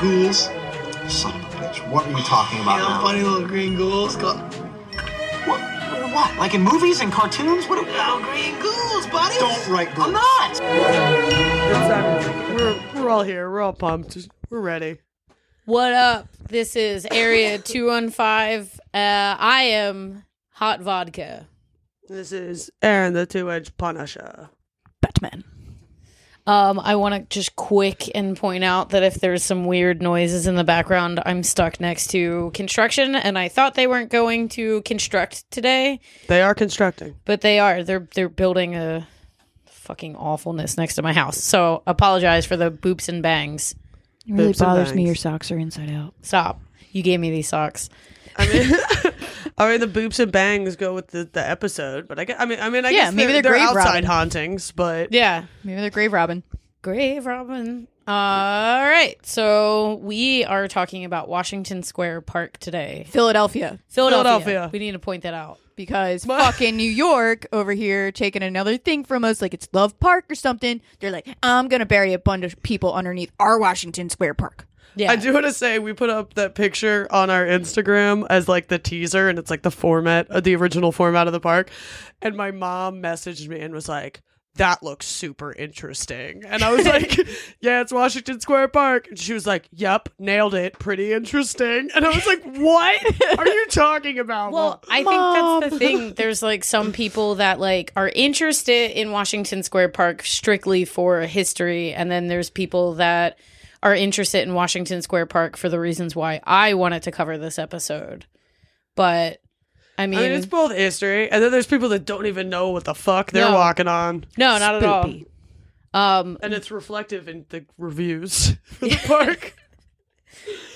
ghouls. Son of a bitch. What are you talking about You know, now? funny little green ghouls called What? What? Like in movies and cartoons? What? little green ghouls, buddy. Don't write ghouls. I'm not. We're we're all here. We're all pumped. We're ready. What up? This is Area 215. Uh, I am Hot Vodka. This is Aaron, the two-edged Punisher. Batman. Um, I want to just quick and point out that if there's some weird noises in the background, I'm stuck next to construction, and I thought they weren't going to construct today, They are constructing. but they are. They're they're building a fucking awfulness next to my house. So apologize for the boops and bangs. It really Boops and bothers me bangs. your socks are inside out. Stop. You gave me these socks. I mean, I mean the boops and bangs go with the, the episode, but I, gue- I mean, I mean, I Yeah, guess maybe they're, they're they're outside robbing. hauntings, but Yeah. Maybe they're grave robbing. Grave Robin. All right. So we are talking about Washington Square Park today. Philadelphia. Philadelphia. Philadelphia. We need to point that out. Because fucking New York over here taking another thing from us, like it's Love Park or something. They're like, I'm gonna bury a bunch of people underneath our Washington Square Park. Yeah. I do want to say we put up that picture on our Instagram as like the teaser, and it's like the format, uh, the original format of the park. And my mom messaged me and was like, "That looks super interesting," and I was like, "Yeah, it's Washington Square Park." And she was like, "Yep, nailed it, pretty interesting." And I was like, "What are you talking about?" Well, I think that's the thing. There's like some people that like are interested in Washington Square Park strictly for history, and then there's people that are interested in Washington Square Park for the reasons why I wanted to cover this episode. But I mean, I mean, it's both history, and then there's people that don't even know what the fuck they're No. walking on, no, not at all. Um, and it's reflective in the reviews for the park.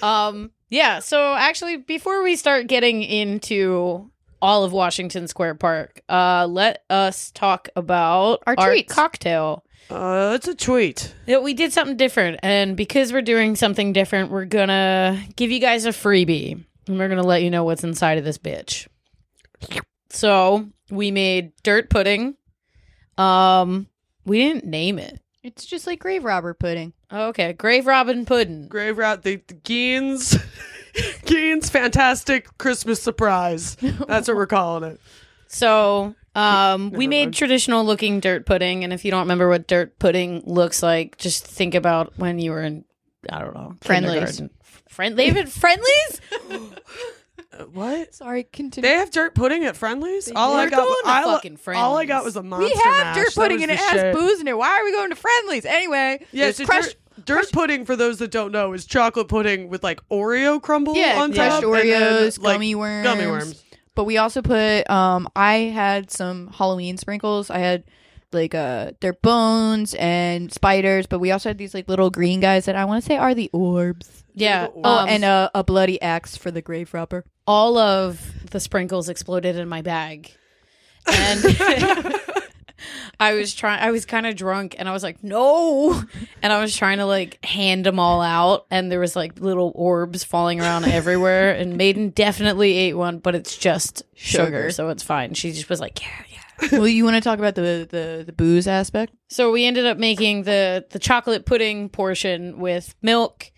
Um, yeah, so actually before we start getting into all of Washington Square Park, uh let us talk about Our treats. cocktail. Uh, it's a tweet. Yeah, we did something different, and because we're doing something different, we're gonna give you guys a freebie, and we're gonna let you know what's inside of this bitch. So we made dirt pudding. Um, we didn't name it. It's just like grave robber pudding. Okay, Grave Robin Pudding. Grave Rat, the, the Geens, Geens, fantastic Christmas surprise. That's what we're calling it. So, um, we made traditional looking dirt pudding, and if you don't remember what dirt pudding looks like, just think about when you were in, I don't know, Friendlies. kindergarten. Friend, they have friendlies. Uh, what? Sorry, continue. They have dirt pudding at Friendlies. all I We're got, going was, to I, fucking all I got was a monster. we have Mash. dirt That pudding was and it the has shit. booze in it. Why are we going to friendlies? Anyway, Yeah, there's so crushed, dirt, dirt pudding for those that don't know is chocolate pudding with like Oreo crumble yeah, on crushed top, and then, Oreos, like, gummy worms, gummy worms. But we also put um I had some Halloween sprinkles. I had like uh their bones and spiders, but we also had these like little green guys that I want to say are the orbs. yeah. Oh, um, and a, a bloody axe for the grave robber. all of the sprinkles exploded in my bag, and I was trying. I was kind of drunk, and I was like, "No!" And I was trying to like hand them all out, and there was like little orbs falling around everywhere. And Maiden definitely ate one, but it's just sugar, Sugar. so it's fine. She just was like, "Yeah, yeah." well, you want to talk about the, the the booze aspect? So we ended up making the the chocolate pudding portion with milk,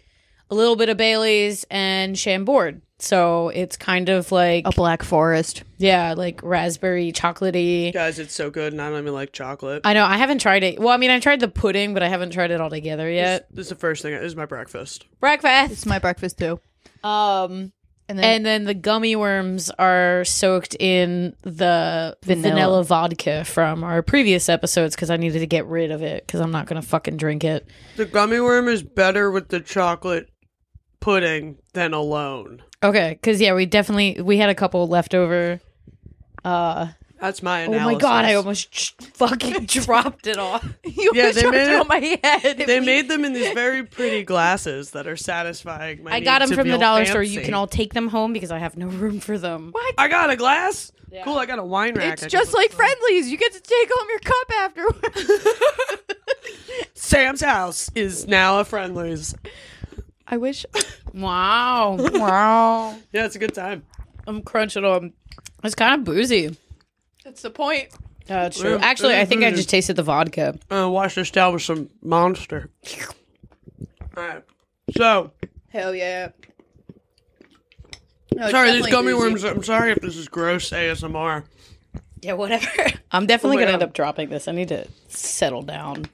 a little bit of Bailey's, and Chambord. So it's kind of like A black forest. yeah, like raspberry chocolatey. Guys, it's so good, and I don't even like chocolate. I know I haven't tried it. Well, I mean, I tried the pudding, but I haven't tried it all together yet. This is the first thing. This is my breakfast. Breakfast. It's my breakfast too. Um, And then and then the gummy worms are soaked in the vanilla, Vanilla. vodka from our previous episodes because I needed to get rid of it because I'm not gonna fucking drink it. The gummy worm is better with the chocolate pudding than alone. Okay, because yeah, we definitely we had a couple leftover. Uh, That's my oh my god, I almost ch- fucking dropped it off. you Yeah, they made it- on my head. They made them in these very pretty glasses that are satisfying. My I need got them to from the feel dollar store. You fancy. can all take them home because I have no room for them. What? I got a glass. Cool. I got a wine rack. It's can just put- like friendlies. You get to take home your cup afterwards. Sam's house is now a Friendlies. I wish. Wow, wow. Yeah, it's a good time. I'm crunching on. It's kind of boozy. That's the point. Uh, true. Actually, I think I just tasted the vodka. Uh, wash this down with some monster. All right. So, Hell yeah. No, sorry, these gummy boozy. worms. I'm sorry if this is gross ASMR. Yeah, whatever. I'm definitely Oh gonna end up dropping this. I need to settle down.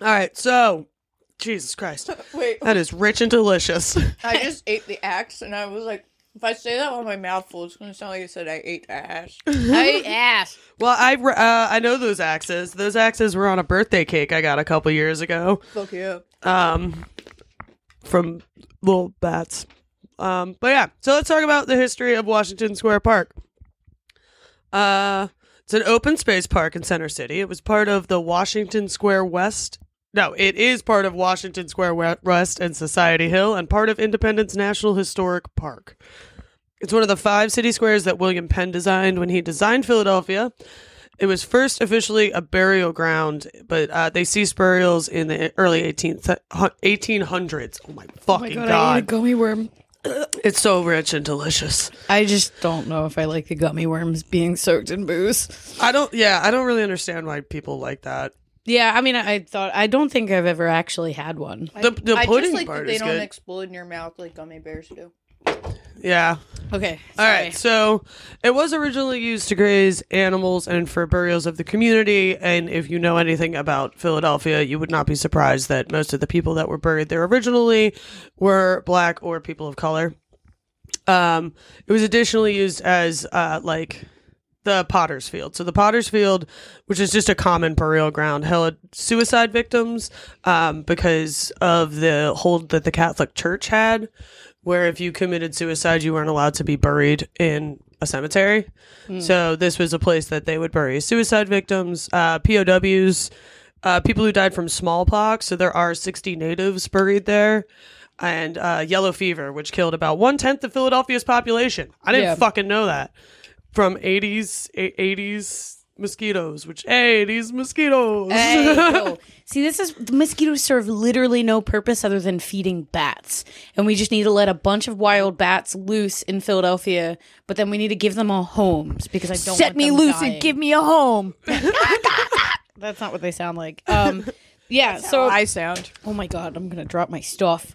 All right, so Jesus Christ, Wait, that is rich and delicious. I just ate the axe, and I was like, if I say that with my mouth full, it's gonna sound like I said I ate ass. I ate ass. well, I uh, I know those axes. Those axes were on a birthday cake I got a couple years ago. Fuck yeah. um, from little bats. Um, but yeah, so let's talk about the history of Washington Square Park. Uh, it's an open space park in Center City. It was part of the Washington Square West. No, it is part of Washington Square We- West and Society Hill and part of Independence National Historic Park. It's one of the five city squares that William Penn designed when he designed Philadelphia. It was first officially a burial ground, but uh, they ceased burials in the early 18th, 1800s. Oh my fucking god. I need a gummy worm. It's so rich and delicious. I just don't know if I like the gummy worms being soaked in booze. I don't, yeah, I don't really understand why people like that. Yeah, I mean, I thought I don't think I've ever actually had one. The, the I pudding just like part that they is don't good. explode in your mouth like gummy bears do. yeah. Okay, All right. So it was originally used to graze animals and for burials of the community. And if you know anything about Philadelphia, you would not be surprised that most of the people that were buried there originally were black or people of color. Um, it was additionally used as uh, like the Potter's Field. So the Potter's Field, which is just a common burial ground, held suicide victims um, because of the hold that the Catholic Church had, where if you committed suicide, you weren't allowed to be buried in a cemetery. So this was a place that they would bury suicide victims, uh, POWs, uh, people who died from smallpox. So there are 60 natives buried there. And uh, yellow fever, which killed about one tenth of Philadelphia's population. I didn't Yeah. fucking know that from 80s 80s mosquitoes which hey these mosquitoes Hey, yo. See, this is the mosquitoes serve literally no purpose other than feeding bats, and we just need to let a bunch of wild bats loose in Philadelphia. But then we need to give them all homes because I don't Set want me them loose dying. and give me a home. That's not what they sound like. Um, yeah. so I sound. oh my god, I'm gonna drop my stuff.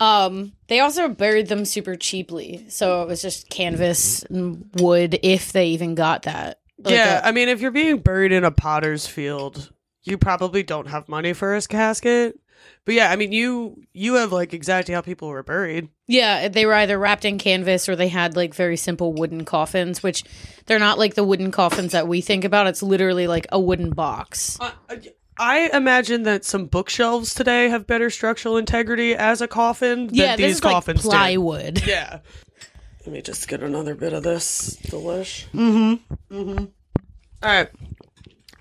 Um, they also buried them super cheaply, so it was just canvas and wood, if they even got that. Like yeah a- i mean if you're being buried in a potter's field you probably don't have money for a casket but yeah i mean you you have like exactly how people were buried Yeah, they were either wrapped in canvas or they had like very simple wooden coffins, which they're not like the wooden coffins that we think about. It's literally like a wooden box. Uh, I imagine that some bookshelves today have better structural integrity as a coffin than yeah, these this is like coffins did. plywood. Yeah. Let me just get another bit of this delish. Mm-hmm. Mm-hmm. All right.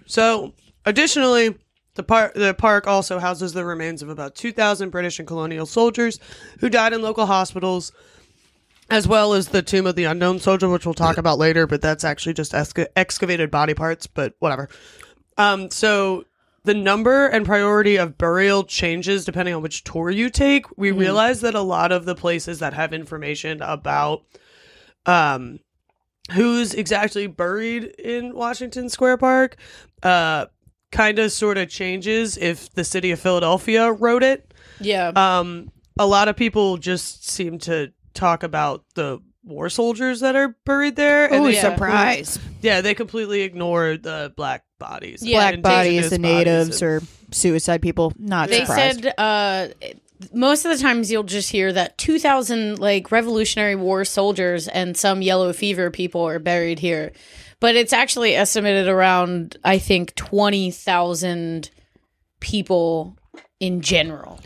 So, additionally, the park the park also houses the remains of about two thousand British and colonial soldiers who died in local hospitals, as well as the tomb of the unknown soldier, which we'll talk about later. But that's actually just exca- excavated body parts. But whatever. Um. So. The number and priority of burial changes depending on which tour you take. We realize that a lot of the places that have information about um who's exactly buried in Washington Square Park uh kind of sort of changes if the city of Philadelphia wrote it. Yeah. Um a lot of people just seem to talk about the war soldiers that are buried there Oh, they yeah. surprise. yeah, they completely ignore the black bodies. Yeah, Black bodies, the natives, and- or suicide people. Not they surprised. said uh most of the times you'll just hear that 2000 like revolutionary war soldiers and some yellow fever people are buried here but it's actually estimated around i think 20,000 people in general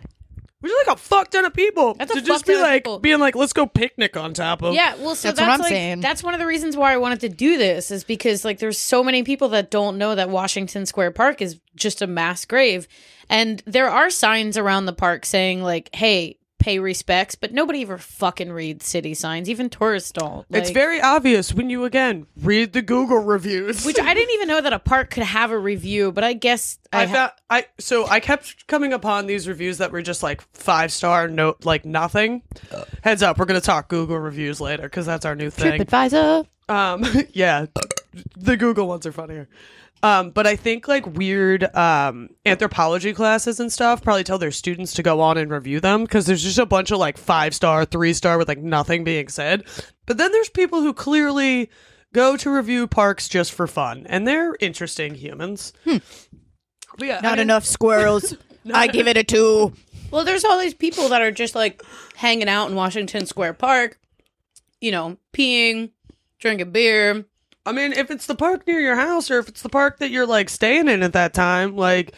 Which is like a fuck ton of people That's a to fuck just be ton of like people. being like, let's go picnic on top of. Yeah, well, so That's that's, what I'm like saying. that's one of the reasons why I wanted to do this is because like there's so many people that don't know that Washington Square Park is just a mass grave, and there are signs around the park saying like, "Hey, pay respects," but nobody ever fucking reads city signs. Even tourists don't. It's very obvious when you again read the Google reviews. which I didn't even know that a park could have a review, but I guess I, I ha- found I so I kept coming upon these reviews that were just like five star, no like nothing. Uh. Heads up, we're gonna talk Google reviews later because that's our new thing. TripAdvisor. Um, yeah, the Google ones are funnier. Um, but I think like weird um, anthropology classes and stuff probably tell their students to go on and review them because there's just a bunch of like five star, three star with like nothing being said. But then there's people who clearly go to review parks just for fun, and they're interesting humans. But yeah, I Not mean- enough squirrels. I give it a two. Well, there's all these people that are just like hanging out in Washington Square Park, you know, peeing, drinking a beer. I mean, if it's the park near your house or if it's the park that you're like staying in at that time, like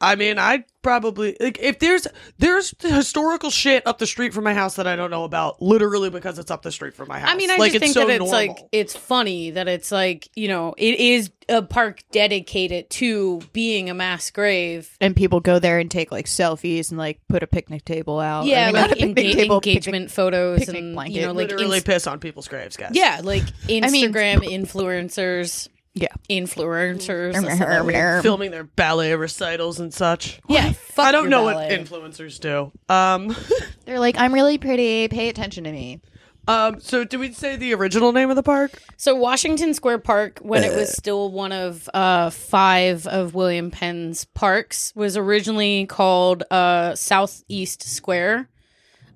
I mean, I'd probably like if there's there's historical shit up the street from my house that I don't know about, literally because it's up the street from my house. I mean, I like, just think so that it's like it's funny that it's like you know it is a park dedicated to being a mass grave. And people go there and take like selfies and like put a picnic table out. I Yeah, mean, like not enga- table, picnic- engagement photos picnic and blanket. you know like literally ins- piss on people's graves, guys. yeah, like mean- Instagram influencers. Yeah. influencers. that's not that weird. filming their ballet recitals and such. Yeah, fuck I don't know ballet. what influencers do. Um, They're like, I'm really pretty. Pay attention to me. um. So, did we say the original name of the park? So Washington Square Park, when it was still one of uh, five of William Penn's parks, was originally called uh, Southeast Square.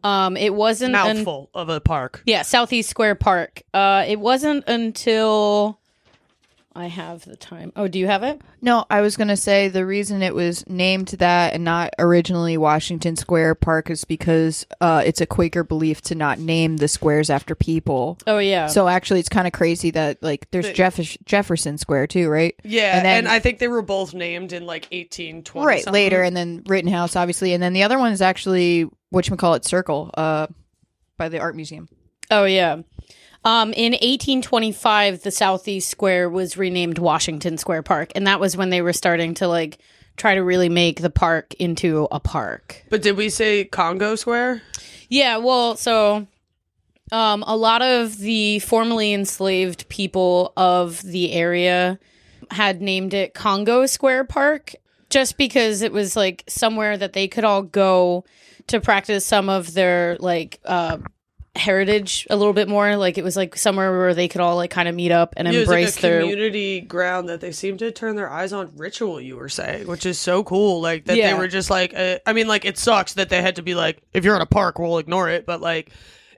Um, it wasn't un- Mouthful of a park. yeah, Southeast Square Park. Uh, it wasn't until I have the time. Oh, do you have it? No, I was gonna say the reason it was named that and not originally Washington Square Park is because uh, it's a Quaker belief to not name the squares after people. Oh yeah. So actually, it's kind of crazy that like there's The- Jeff- Jefferson Square too, right? Yeah, And and, I think they were both named in like eighteen twenty. right later, and then Rittenhouse, obviously, and then the other one is actually what you call it, Circle, uh, by the art museum. Oh yeah. Um, in 1825, the Southeast Square was renamed Washington Square Park, and that was when they were starting to like try to really make the park into a park. But did we say Congo Square? Yeah, well, so um, a lot of the formerly enslaved people of the area had named it Congo Square Park just because it was like somewhere that they could all go to practice some of their like uh, heritage a little bit more. Like it was like somewhere where they could all like kind of meet up and Yeah, it was embrace like a their community ground that they seem to turn their eyes on ritual. You were saying, which is so cool. Like that Yeah. they were just like, uh, I mean, like it sucks that they had to be like, if you're in a park, we'll ignore it. But like,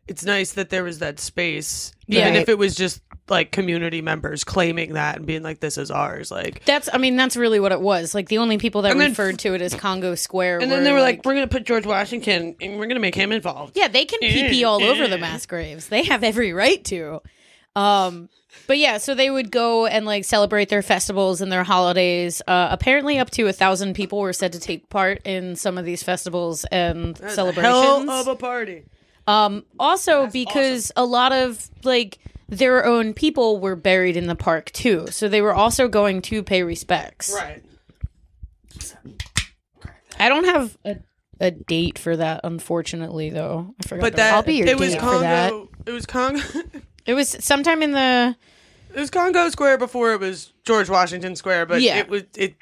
it's nice that there was that space, even Yeah. if it was just like community members claiming that and being like, this is ours. Like, That's, I mean, that's really what it was. Like the only people that And then- referred to it as Congo Square. and then they were like, we're gonna put George Washington and we're gonna make him involved. Yeah, they can pee pee all over the mass graves. They have every right to. Um, but yeah, so they would go and like celebrate their festivals and their holidays. Uh, apparently, up to a thousand people were said to take part in some of these festivals and Hell celebrations. of a party. um, also, because a lot of like their own people were buried in the park too, so they were also going to pay respects. Right. I don't have a, a date for that, unfortunately, though. I forgot. But that I'll be your it was date for that. It was Congo. It was sometime in the It was Congo Square before it was George Washington Square, but Yeah. it was it.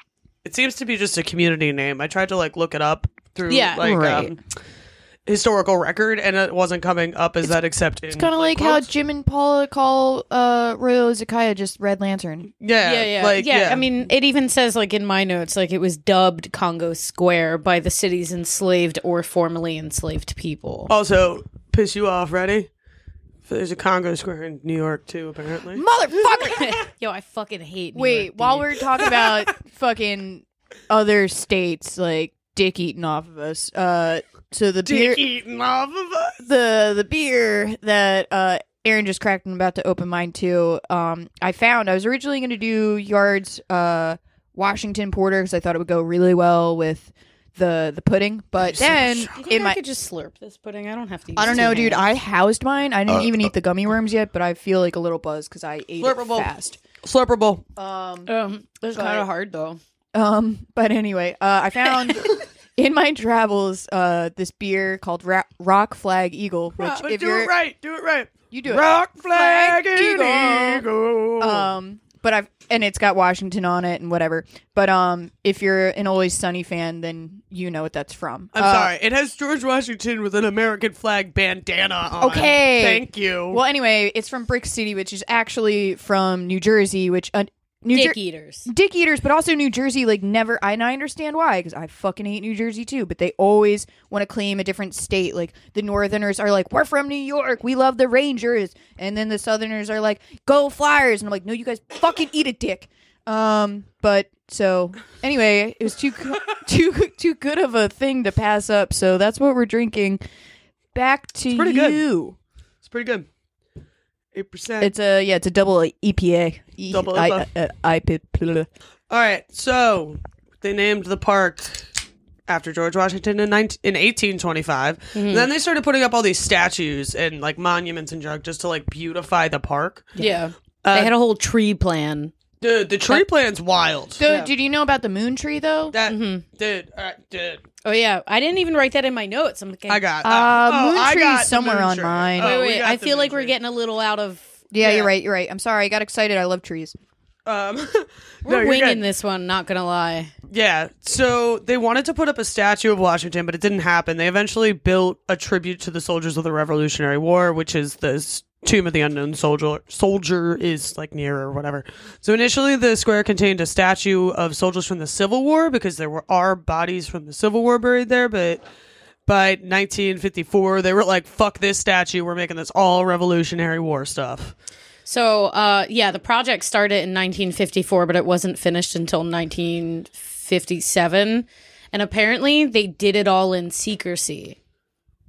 It seems to be just a community name. I tried to like look it up through Yeah. like Right. um, historical record, and it wasn't coming up as that. Except It's kind of like, how Jim and Paula call uh, Royal Zekiah just Red Lantern. yeah, yeah, yeah, like yeah, I mean, it even says like in my notes, like it was dubbed Congo Square by the city's enslaved or formerly enslaved people. also piss you off. Ready? There's a Congo Square in New York too, apparently. Motherfucker! Yo, I fucking hate. New Wait, York, while dude. we're talking about fucking other states, like dick eating off of us, uh, so the beer, eating off of us. the the beer that uh Aaron just cracked and about to open mine too. Um, I found I was originally going to do Yards uh Washington Porter because I thought it would go really well with the the pudding, but then You think in I my could just slurp this pudding. I don't have to. Use I don't know, dude. hands. I housed mine. I didn't even eat the gummy worms yet, but I feel like a little buzz because I ate it Slurpable. fast. Slurpable. Um, Um, it's kind of hard though. um, but anyway, uh, I found in my travels uh this beer called Ra- Rock Flag Eagle, which But if do you're it right. Do it right. you do it. Rock flag Flag eagle. eagle. Um, but I've and it's got Washington on it and whatever. But um, if you're an Always Sunny fan, then you know what that's from. I'm Uh, sorry. It has George Washington with an American flag bandana on. Okay. Thank you. Well, anyway, it's from Brix City, which is actually from New Jersey, which uh, New Dick Jer- eaters. Dick eaters, but also New Jersey, like never. And I understand why, because I fucking hate New Jersey too. But they always want to claim a different state. Like the Northerners are like, "We're from New York. We love the Rangers," and then the Southerners are like, "Go Flyers!" And I'm like, "No, you guys fucking eat a dick." Um, but so anyway, it was too too too good of a thing to pass up. So that's what we're drinking. Back to pretty good. you. it's pretty good. Eight percent. It's a yeah, it's a double EPA. E- Double I- IPA. uh, uh, IPA. All right. So they named the park after George Washington in 19, in 1825. Mm-hmm. Then they started putting up all these statues and like monuments and junk just to like beautify the park. Yeah. Uh, they had a whole tree plan. Dude, the tree plan's wild. So, did you know about the moon tree though? that Mm-hmm. dude, all right, dude. Oh yeah, I didn't even write that in my notes. I'm like, I got Uh, oh, moon I tree's got the somewhere moon on tree. mine. Oh, Wait, we wait. got I the feel moon like we're tree. getting a little out of. Yeah, Yeah. you're right. You're right. I'm sorry. I got excited. I love trees. Um, no, We're you're winging good. this one. Not gonna lie. Yeah. So they wanted to put up a statue of Washington, but it didn't happen. They eventually built a tribute to the soldiers of the Revolutionary War, which is the s- Tomb of the Unknown Soldier. Soldier is like near or whatever. So initially, the square contained a statue of soldiers from the Civil War because there were are bodies from the Civil War buried there, but. By 1954, they were like, "Fuck this statue! We're making this all Revolutionary War stuff." So, uh, yeah, the project started in 1954, but it wasn't finished until 1957. And apparently, they did it all in secrecy.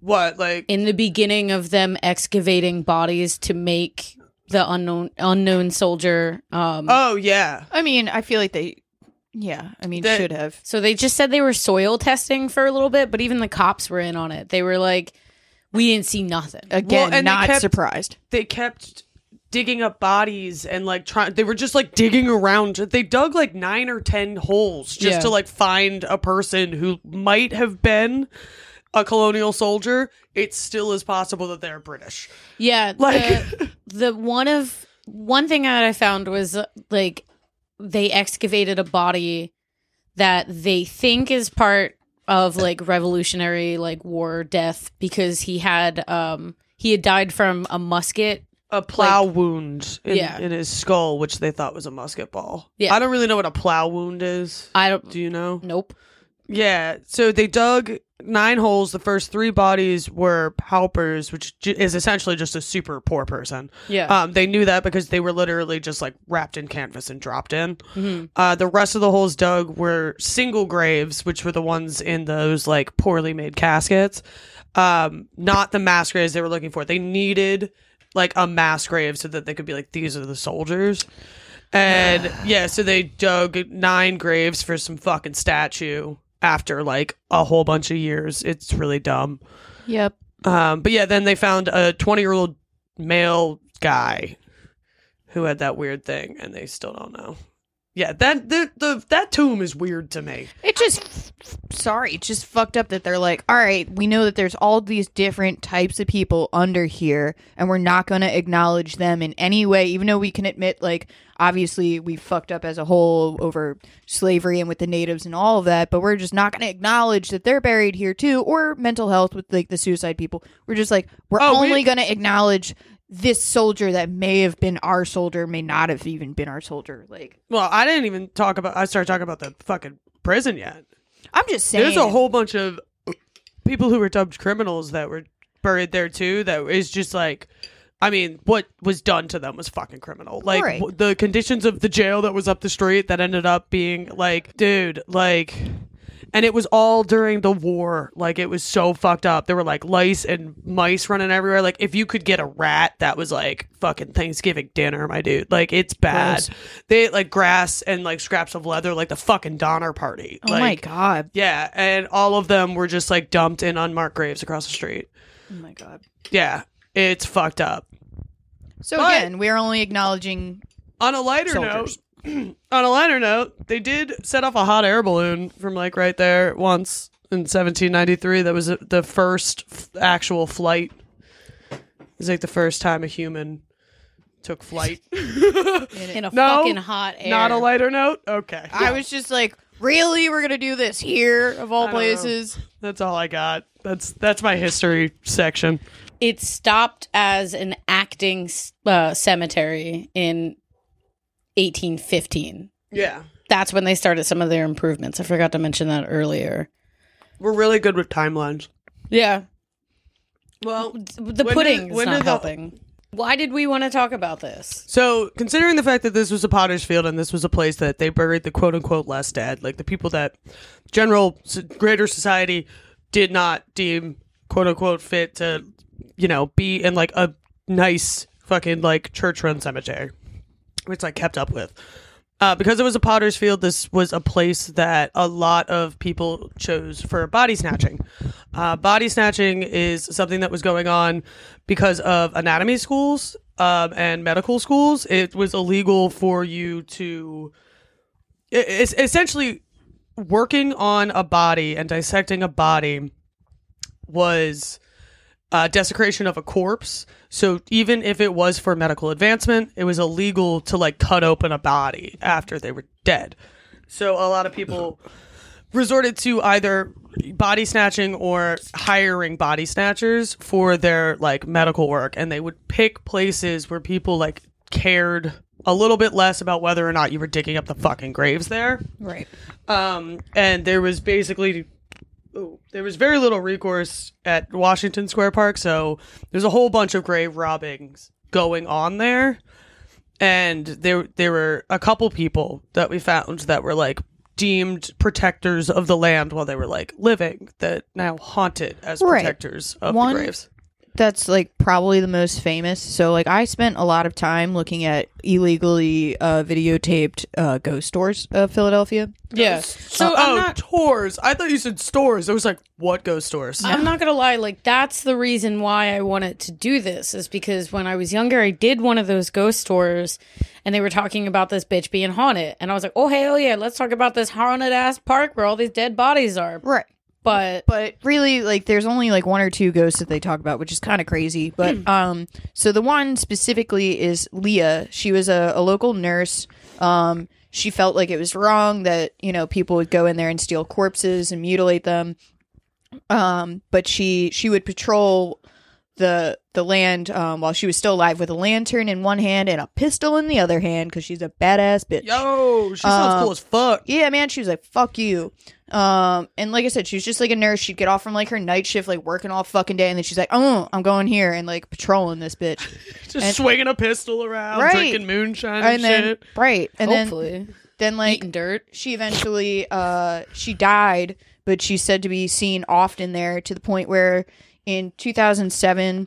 What, like, In the beginning of them excavating bodies to make the unknown unknown soldier. Um, oh yeah, I mean, I feel like they. Yeah, I mean, That- should have. So they just said they were soil testing for a little bit, but even the cops were in on it. They were like, "We didn't see nothing." Again, and they not kept- surprised. they kept digging up bodies and like trying they were just like digging around they dug like nine or ten holes just Yeah. to like find a person who might have been a colonial soldier it still is possible that they're british Yeah, Like- the, the one of one thing that I found was like they excavated a body that they think is part of like revolutionary like war death because he had um he had died from a musket. a plow wound in, Yeah. in his skull which they thought was a musket ball Yeah. i don't really know what a plow wound is I don't do you know nope. Yeah, so they dug nine holes. The first three bodies were paupers, which is essentially just a super poor person. Yeah. Um, they knew that because they were literally just like wrapped in canvas and dropped in. Mhm. Uh, the rest of the holes dug were single graves, which were the ones in those like poorly made caskets. Um, not the mass graves they were looking for. They needed like a mass grave so that they could be like, these are the soldiers. And yeah, so they dug nine graves for some fucking statue after like a whole bunch of years. It's really dumb. Yep. Um, but yeah, then they found a 20 year old male guy who had that weird thing, and they still don't know. Yeah, that the, the that tomb is weird to me. It just, sorry, it's just fucked up that they're like, all right, we know that there's all these different types of people under here, and we're not going to acknowledge them in any way, even though we can admit, like, obviously we fucked up as a whole over slavery and with the natives and all of that, but we're just not going to acknowledge that they're buried here too, or mental health with like the suicide people. We're just like, we're Oh, we- only going to acknowledge this soldier that may have been our soldier, may not have even been our soldier. Like, Well, I didn't even talk about. I started talking about the fucking prison yet. I'm just saying. There's a whole bunch of people who were dubbed criminals that were buried there too. That is just like, I mean, what was done to them was fucking criminal. Like Right. w- the conditions of the jail that was up the street that ended up being like, dude, like. And it was all during the war. Like it was so fucked up. There were like lice and mice running everywhere. Like if you could get a rat, that was like fucking Thanksgiving dinner, my dude. Like it's bad. Gross. They ate like grass and like scraps of leather, like the fucking Donner Party. Oh like, my god. yeah, and all of them were just like dumped in unmarked graves across the street. Oh my god. Yeah, it's fucked up. So But- again, we're only acknowledging On a lighter Soldiers. note, on a lighter note, they did set off a hot air balloon from like right there once in 1793. That was uh, the first f- actual flight. It's like the first time a human took flight. in a No, fucking hot air. Not a lighter note. Okay, I was just like, really? We're gonna do this here of all don't know. places? that's all I got. That's that's my history section. It stopped as an acting uh, cemetery in 1815. Yeah, That's when they started some of their improvements. I forgot to mention that earlier. we're really good with timelines. Yeah, Well, the pudding is not did the- helping. Why did we want to talk about this? So, considering the fact that this was a potter's field and this was a place that they buried the quote unquote less dead, like the people that general greater society did not deem quote unquote fit to, you know, be in like a nice fucking like church run cemetery, which I kept up with. Uh, because it was a potter's field, this was a place that a lot of people chose for body snatching. Uh, body snatching is something that was going on because of anatomy schools um, and medical schools. It was illegal for you to. It's essentially working on a body and dissecting a body was uh, desecration of a corpse. So even if it was for medical advancement, it was illegal to like cut open a body after they were dead. So a lot of people resorted to either body snatching or hiring body snatchers for their like medical work and they would pick places where people like cared a little bit less about whether or not you were digging up the fucking graves there Right. um, and there was basically there was very little recourse at Washington Square Park, so there's a whole bunch of grave robbings going on there, and there there were a couple people that we found that were like deemed protectors of the land while they were like living that now haunted as Right. protectors of One- the graves. That's like probably the most famous. So like I spent a lot of time looking at illegally uh, videotaped uh, ghost stores of Philadelphia. Yeah. So Uh, I'm oh, not. tours. I thought you said stores. I was like, what ghost stores? I'm not gonna lie, like that's the reason why I wanted to do this is because when I was younger, I did one of those ghost stores, and they were talking about this bitch being haunted, and I was like, oh hell yeah, let's talk about this haunted ass park where all these dead bodies are. Right. But But really, like, there's only like one or two ghosts that they talk about, which is kind of crazy. But um, so the one specifically is Leah. She was a, a local nurse. Um, she felt like it was wrong that you know people would go in there and steal corpses and mutilate them. Um, but she she would patrol the the land um, while she was still alive with a lantern in one hand and a pistol in the other hand because she's a badass bitch. Yo, she sounds Um, cool as fuck. Yeah, man, she was like, "Fuck you." Um, and like I said, she was just like a nurse. She'd get off from like her night shift, like working all fucking day, and then she's like, "Oh, I'm going here and like patrolling this bitch." Just and- swinging a pistol around, Right. drinking moonshine and, and then shit. right, and then hopefully, then like eating dirt. she eventually uh she died, but she's said to be seen often there to the point where in 2007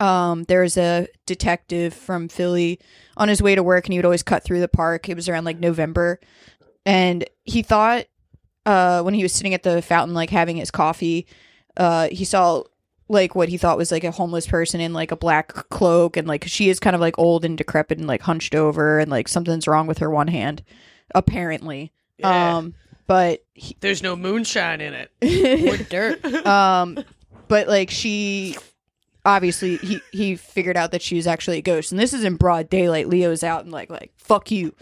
um there was a detective from Philly on his way to work and he would always cut through the park. It was around like November and he thought uh when he was sitting at the fountain like having his coffee uh he saw like what he thought was like a homeless person in like a black cloak and like she is kind of like old and decrepit and like hunched over and like something's wrong with her one hand apparently Yeah. um but he, There's no moonshine in it. Or dirt. um but like she obviously he he figured out that she was actually a ghost and this is in broad daylight leo's out and like like fuck you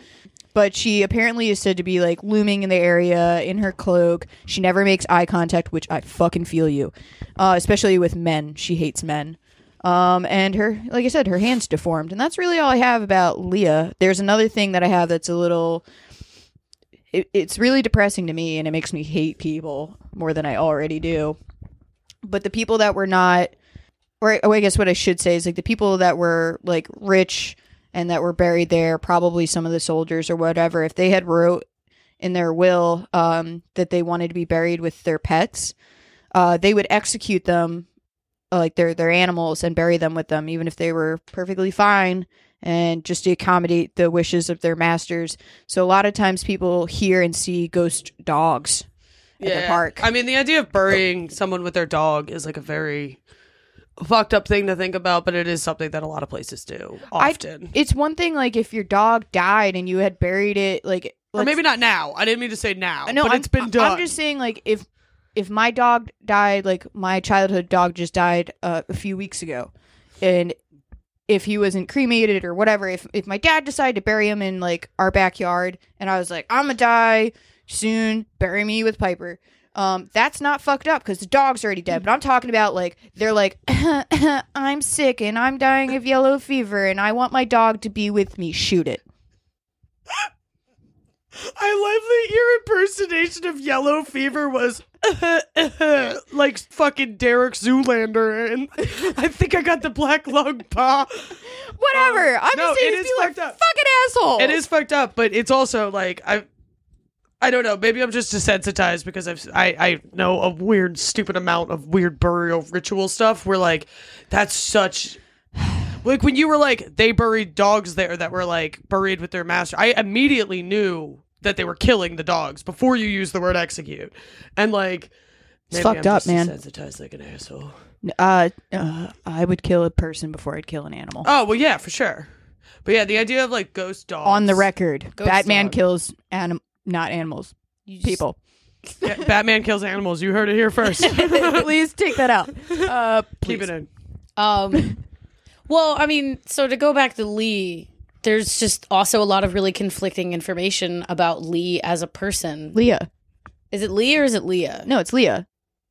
but she apparently is said to be like looming in the area in her cloak. She never makes eye contact which i fucking feel you. Uh, especially with men. She hates men. Um, and her like i said her hands deformed. And that's really all i have about leah. There's another thing that i have that's a little it, it's really depressing to me and it makes me hate people more than i already do. But the people that were not or oh, I guess what I should say is like the people that were like rich and that were buried there, probably some of the soldiers or whatever, if they had wrote in their will um, that they wanted to be buried with their pets, uh, they would execute them uh, like their their animals and bury them with them, even if they were perfectly fine and just to accommodate the wishes of their masters. So a lot of times people hear and see ghost dogs at the park. I mean, the idea of burying someone with their dog is like a very fucked up thing to think about, but it is something that a lot of places do I- often. it's one thing like if your dog died and you had buried it like or maybe not now. I didn't mean to say now, no but I'm, it's been done. I'm just saying like if if my dog died like my childhood dog just died uh, a few weeks ago and if he wasn't cremated or whatever, if if my dad decided to bury him in like our backyard, and I was like, I'm gonna die soon, bury me with Piper. Um, that's not fucked up because the dog's already dead. But I'm talking about like they're like, I'm sick and I'm dying of yellow fever and I want my dog to be with me. Shoot it. I love that your impersonation of yellow fever was like fucking Derek Zoolander, and I think I got the black lung paw. Whatever. I'm no, just saying it is fucked up. fucking assholes. It is fucked up, but it's also like I, I don't know. Maybe I'm just desensitized because I've I I know a weird, stupid amount of weird burial ritual stuff. Where like that's such. Like when you were like they buried dogs there that were like buried with their master, I immediately knew that they were killing the dogs before you used the word execute, and like It's fucked I'm up, man. Desensitized like an asshole. Uh, uh, I would kill a person before I'd kill an animal. Oh well, yeah, for sure. But yeah, the idea of like ghost dogs On the record, Ghost Batman dog. kills anim- not animals, You just- people. Yeah, Batman kills animals. You heard it here first. Please take that out. Uh, Keep it in. Um, well, I mean, so to go back to Lee, there's just also a lot of really conflicting information about Lee as a person. Leah. Is it Lee or is it Leah? No, it's Leah.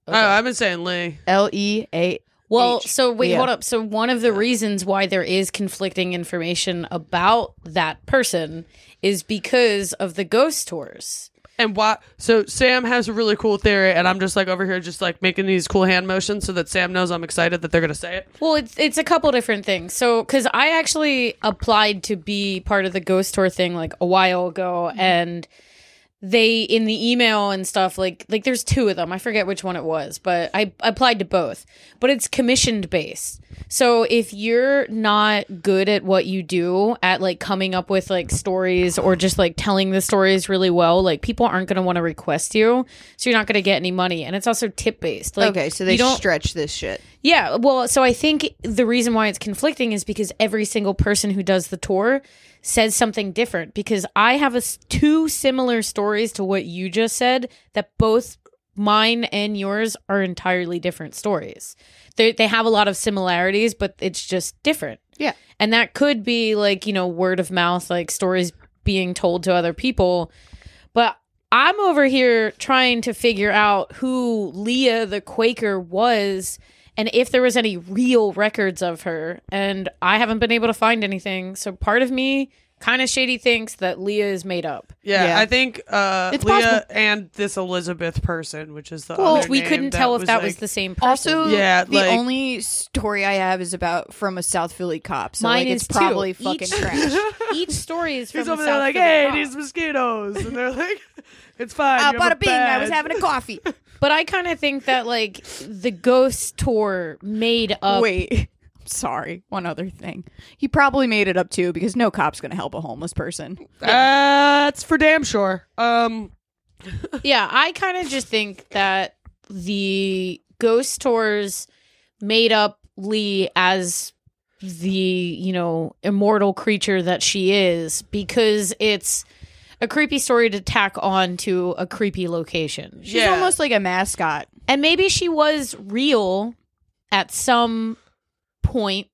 Oh, I've been saying Lee. L E A. Well, so wait, Leah. hold up. So one of the reasons why there is conflicting information about that person is because of the ghost tours. And why? So Sam has a really cool theory, and I'm just like over here, just like making these cool hand motions so that Sam knows I'm excited that they're gonna say it. Well, it's it's a couple different things. So, because I actually applied to be part of the ghost tour thing like a while ago, and they in the email and stuff like like there's two of them. I forget which one it was, but I applied to both. But it's commissioned based. So if you're not good at what you do at like coming up with like stories or just like telling the stories really well, like people aren't going to want to request you, so you're not going to get any money. And it's also tip based. Like okay, so they don't stretch this shit. yeah, well, so I think the reason why it's conflicting is because every single person who does the tour says something different. Because I have a two similar stories to what you just said that both mine and yours are entirely different stories. They they have a lot of similarities, but it's just different. Yeah. and that could be like you know word of mouth, like stories being told to other people. But I'm over here trying to figure out who Leah the Quaker was and if there was any real records of her. And I haven't been able to find anything. So part of me kind of shady thinks that Leah is made up. Yeah, Yeah. I think uh, It's Leah possible. and this Elizabeth person, which is the Well, other we name couldn't tell if that was like- the same person. Also, Yeah, the like- only story I have is about from a South Philly cop. So Mine like, it's is too. probably fucking Each- trash. each story is from He's a over there South like, Philly hey, cop. these mosquitoes, and they're like, it's fine. Uh, you have a bada bing! I was badge." having a coffee. But I kind of think that like the ghost tour made up. Wait, sorry. One other thing, he probably made it up too because no cop's gonna help a homeless person. That's for damn sure. Um, Yeah, I kind of just think that the ghost tours made up Lee as the, you know, immortal creature that she is because it's a creepy story to tack on to a creepy location. She's Yeah. almost like a mascot. And maybe she was real at some point,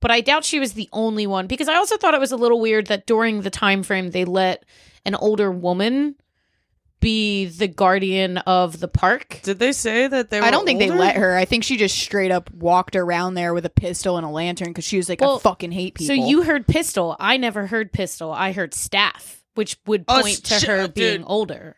but I doubt she was the only one because I also thought it was a little weird that during the time frame they let an older woman be the guardian of the park. did they say that they? Were I don't think older? they let her. I think she just straight up walked around there with a pistol and a lantern because she was like, Well, I fucking hate people. So you heard pistol. I never heard pistol. I heard staff, which would Oh, point to shit, her dude. being older.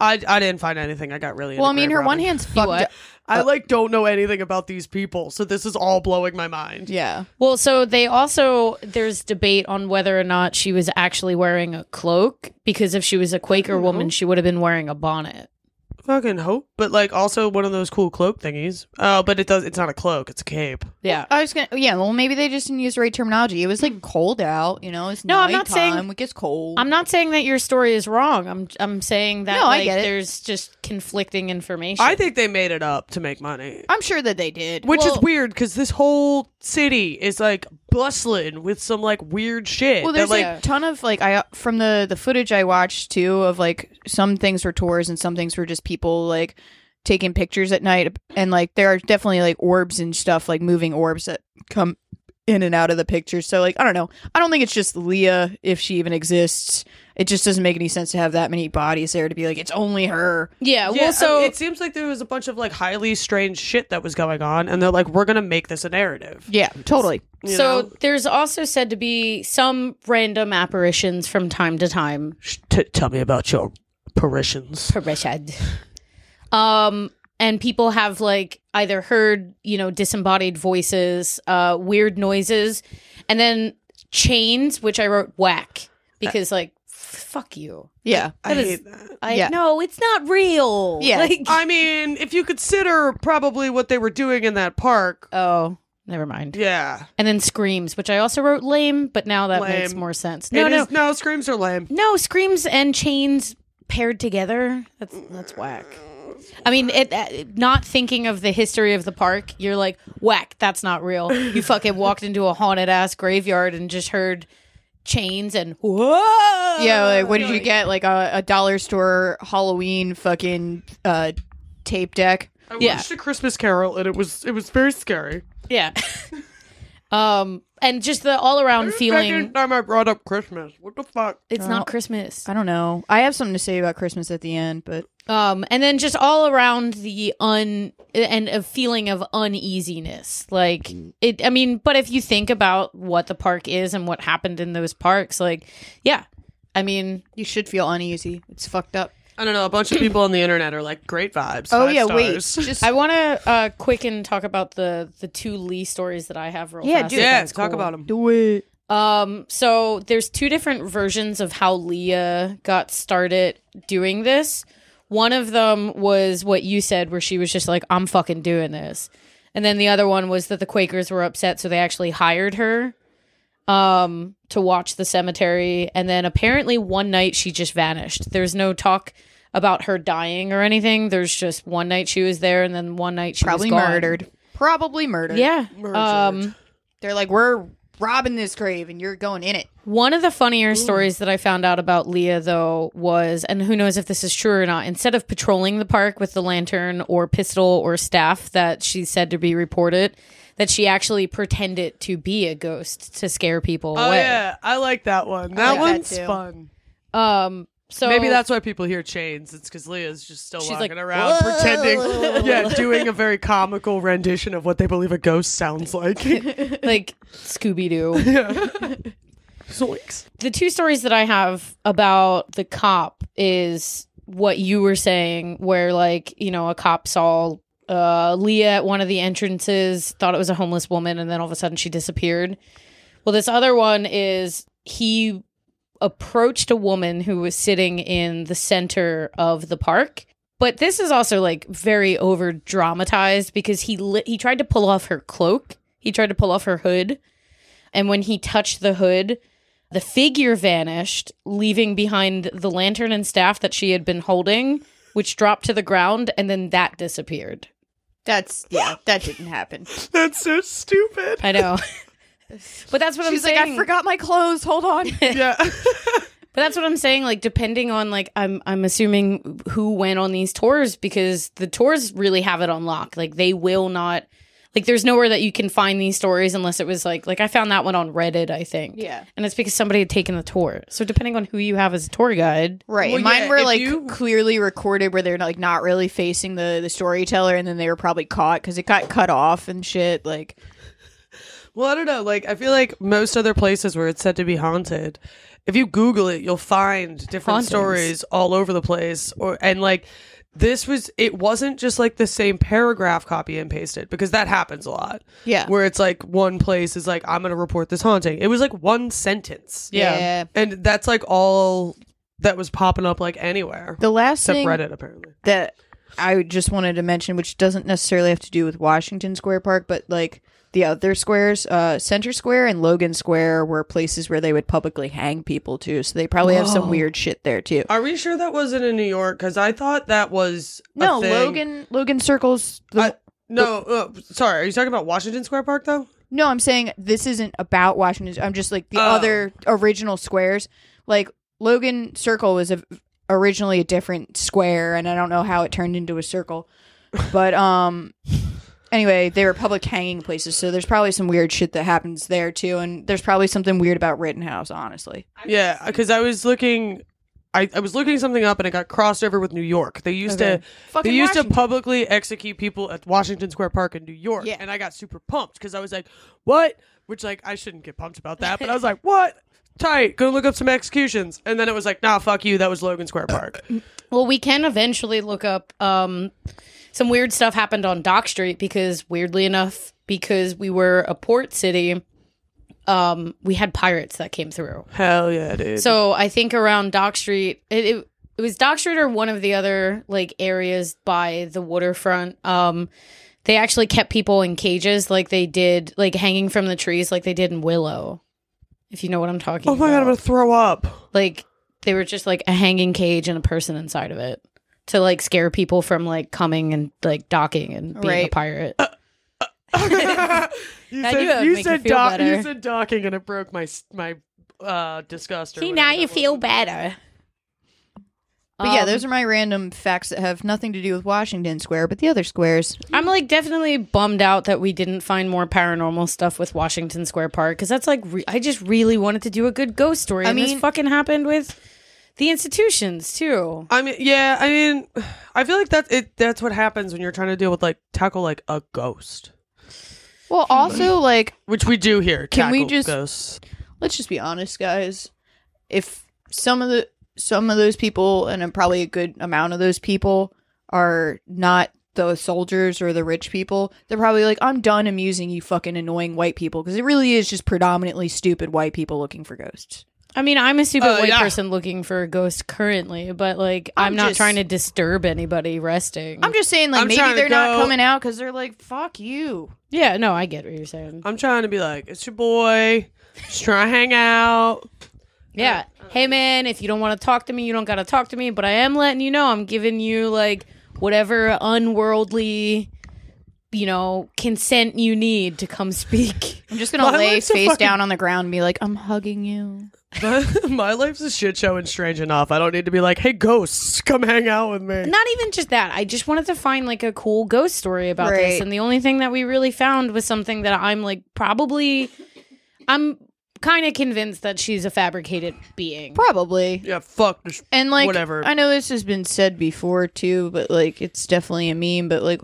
I, I didn't find anything. I got really. well, I mean, her one hand's fucked. I like don't know anything about these people, so this is all blowing my mind. Yeah. Well, so they also there's debate on whether or not she was actually wearing a cloak because if she was a Quaker woman, she would have been wearing a bonnet. Fucking hope, but like also one of those cool cloak thingies. Oh, but it does. It's not a cloak. It's a cape. Yeah. I was gonna, yeah. Well, maybe they just didn't use the right terminology. It was like cold out, you know. It's No, I'm not saying- It gets cold. I'm not saying that your story is wrong. I'm I'm saying that No, I like, get it. there's just conflicting information. I think they made it up to make money, I'm sure that they did. which is Well- weird because this whole city is like bustling with some like weird shit. Well, that, there's like a ton of like I from the the footage I watched too of like some things were tours and some things were just people like taking pictures at night and like there are definitely like orbs and stuff like moving orbs that come in and out of the picture. So like I don't know. I don't think it's just Leah if she even exists. It just doesn't make any sense to have that many bodies there to be like it's only her. Yeah. Yeah, Well, so I- it seems like there was a bunch of like highly strange shit that was going on, and they're like, we're gonna make this a narrative. Yeah, totally. You so know? there's also said to be some random apparitions from time to time. T- tell me about your apparitions. Parishad. Um, and people have like either heard, you know, disembodied voices, uh, weird noises, and then chains, which I wrote whack because like fuck you. Yeah. I That is- hate that. I Yeah. no, it's not real. Yeah. Like, I mean, if you consider probably what they were doing in that park, oh, never mind. yeah, And then screams, which I also wrote lame, but now that makes more sense. no, No, no, is, no, screams are lame. no, screams and chains paired together. That's that's whack. I mean, it, uh, not thinking of the history of the park, you're like, whack, that's not real. You fucking walked into a haunted ass graveyard and just heard chains and whoa. Yeah, like what did you get? Like a, a dollar store Halloween fucking uh tape deck. I Yeah. watched a Christmas Carol, and it was it was very scary. Yeah. um, and just the all around feeling. Second time I brought up Christmas. What the fuck? It's Oh. not Christmas. I don't know. I have something to say about Christmas at the end, but Um, and then just all around the un and a feeling of uneasiness. Like it. I mean, but if you think about what the park is and what happened in those parks, like, yeah, I mean, you should feel uneasy. It's fucked up. I don't know. A bunch of people on the internet are like, great vibes. Oh yeah, wait. Just I want to uh quick and talk about the the two Lee stories that I have real Yeah, fast. dude. if yeah, that's talk cool. about them. do it. Um, so there's two different versions of how Leah got started doing this. One of them was what you said, where she was just like, I'm fucking doing this. And then the other one was that the Quakers were upset, so they actually hired her um to watch the cemetery. And then apparently one night she just vanished. There's no talk about her dying or anything. There's just one night she was there and then one night she Probably was gone. murdered. Probably murdered. Yeah. Murdered. Um They're like, we're robbing this grave and you're going in it. One of the funnier stories that I found out about Leah, though, was, and who knows if this is true or not, instead of patrolling the park with the lantern or pistol or staff that she said to be reported, that she actually pretended to be a ghost to scare people Oh away. yeah, I like that one. That like that one's too. fun. Um, so Maybe that's why people hear chains. It's because Leah's just still She's walking like, around "Whoa." pretending, yeah, doing a very comical rendition of what they believe a ghost sounds like. like Scooby Doo. Zoinks. the two stories that I have about the cop is what you were saying, where like you know a cop saw uh, Leah at one of the entrances, thought it was a homeless woman, and then all of a sudden she disappeared. Well, this other one is he approached a woman who was sitting in the center of the park. But this is also like very over dramatized because he li- he tried to pull off her cloak. He tried to pull off her hood. And when he touched the hood, the figure vanished, leaving behind the lantern and staff that she had been holding, which dropped to the ground, and then that disappeared. That's yeah, that didn't happen. That's so stupid. I know. but that's what She's I'm like, saying. I forgot my clothes. Hold on. Yeah. But that's what I'm saying. Like, depending on like, I'm I'm assuming who went on these tours because the tours really have it on lock. Like, they will not. Like, there's nowhere that you can find these stories unless it was like like I found that one on Reddit, I think. Yeah. and it's because somebody had taken the tour. So depending on who you have as a tour guide, Right. Well, Mine yeah, were like you- clearly recorded where they're like not really facing the the storyteller, and then they were probably caught because it got cut off and shit. Like, Well, I don't know. Like, I feel like most other places where it's said to be haunted, if you Google it, you'll find different Hauntings. stories all over the place. Or and like this was, it wasn't just like the same paragraph copy and pasted because that happens a lot. Yeah. where it's like one place is like I'm going to report this haunting. It was like one sentence. Yeah. and that's like all that was popping up like anywhere the last except thing Reddit apparently. that I just wanted to mention, which doesn't necessarily have to do with Washington Square Park, but like the other squares, uh, Center Square and Logan Square were places where they would publicly hang people too. So they probably have some Whoa. weird shit there too. Are we sure that wasn't in New York? Because I thought that was a No, thing. Logan Logan circles. The, I- no, uh, sorry. Are you talking about Washington Square Park though? no, I'm saying this isn't about Washington. I'm just like the Oh. other original squares. Like Logan Circle was a, originally a different square, and I don't know how it turned into a circle. But um, anyway, they were public hanging places, so there's probably some weird shit that happens there too, and there's probably something weird about Rittenhouse, honestly. Yeah, because I was looking, I, I was looking something up and it got crossed over with New York. They used Okay. to Fucking they used Washington. to publicly execute people at Washington Square Park in New York. Yeah. and I got super pumped because I was like, "What?" Which like I shouldn't get pumped about that, but I was like, "What?" Tight. Go look up some executions, and then it was like, "Nah, fuck you." That was Logan Square Park. Well, we can eventually look up um, some weird stuff happened on Dock Street because, weirdly enough, because we were a port city, um, we had pirates that came through. Hell yeah, dude. So I think around Dock Street, it, it it was Dock Street or one of the other like areas by the waterfront. Um, they actually kept people in cages, like they did, like hanging from the trees, like they did in Willow. If you know what I'm talking. About. Oh my god, I'm about. gonna throw up. like they were just like a hanging cage and a person inside of it to like scare people from like coming and like docking and being a Right. pirate. you That said, you would you make you said feel doc- better. you said docking and it broke my s- my uh disgust. or See, whatever now you that feel better. But yeah, Um, those are my random facts that have nothing to do with Washington Square, but the other squares. I'm like definitely bummed out that we didn't find more paranormal stuff with Washington Square Park because that's like re- I just really wanted to do a good ghost story. I and mean- this fucking happened with the institutions too. I mean, yeah, I mean, I feel like that's it. That's what happens when you're trying to deal with like tackle like a ghost, Well, also like which we do here. Can we tackle just- ghosts? let's just be honest, guys. If some of the some of those people, and probably a good amount of those people, are not the soldiers or the rich people, they're probably like, "I'm done amusing you, fucking annoying white people," because it really is just predominantly stupid white people looking for ghosts. I mean, I'm a stupid Uh, white yeah. person looking for a ghost currently, but like I'm, I'm not just- trying to disturb anybody resting. I'm just saying, like I'm maybe they're not coming out because they're like, "Fuck you." yeah, no, I get what you're saying. I'm trying to be like, it's your boy, just trying to hang out. Yeah. Hey man, if you don't want to talk to me, you don't got to talk to me, but I am letting you know I'm giving you like whatever unworldly you know, consent you need to come speak. I'm just gonna My lay life's a face fucking- down on the ground and be like, "I'm hugging you." My life's a shit show and strange enough. I don't need to be like, hey, ghosts, come hang out with me. Not even just that. I just wanted to find like a cool ghost story about this and the only thing that we really found was something that I'm like probably I'm kind of convinced that she's a fabricated being. Probably. Yeah, fuck. Just, And like, Whatever. I know this has been said before too, but like, it's definitely a meme. But like,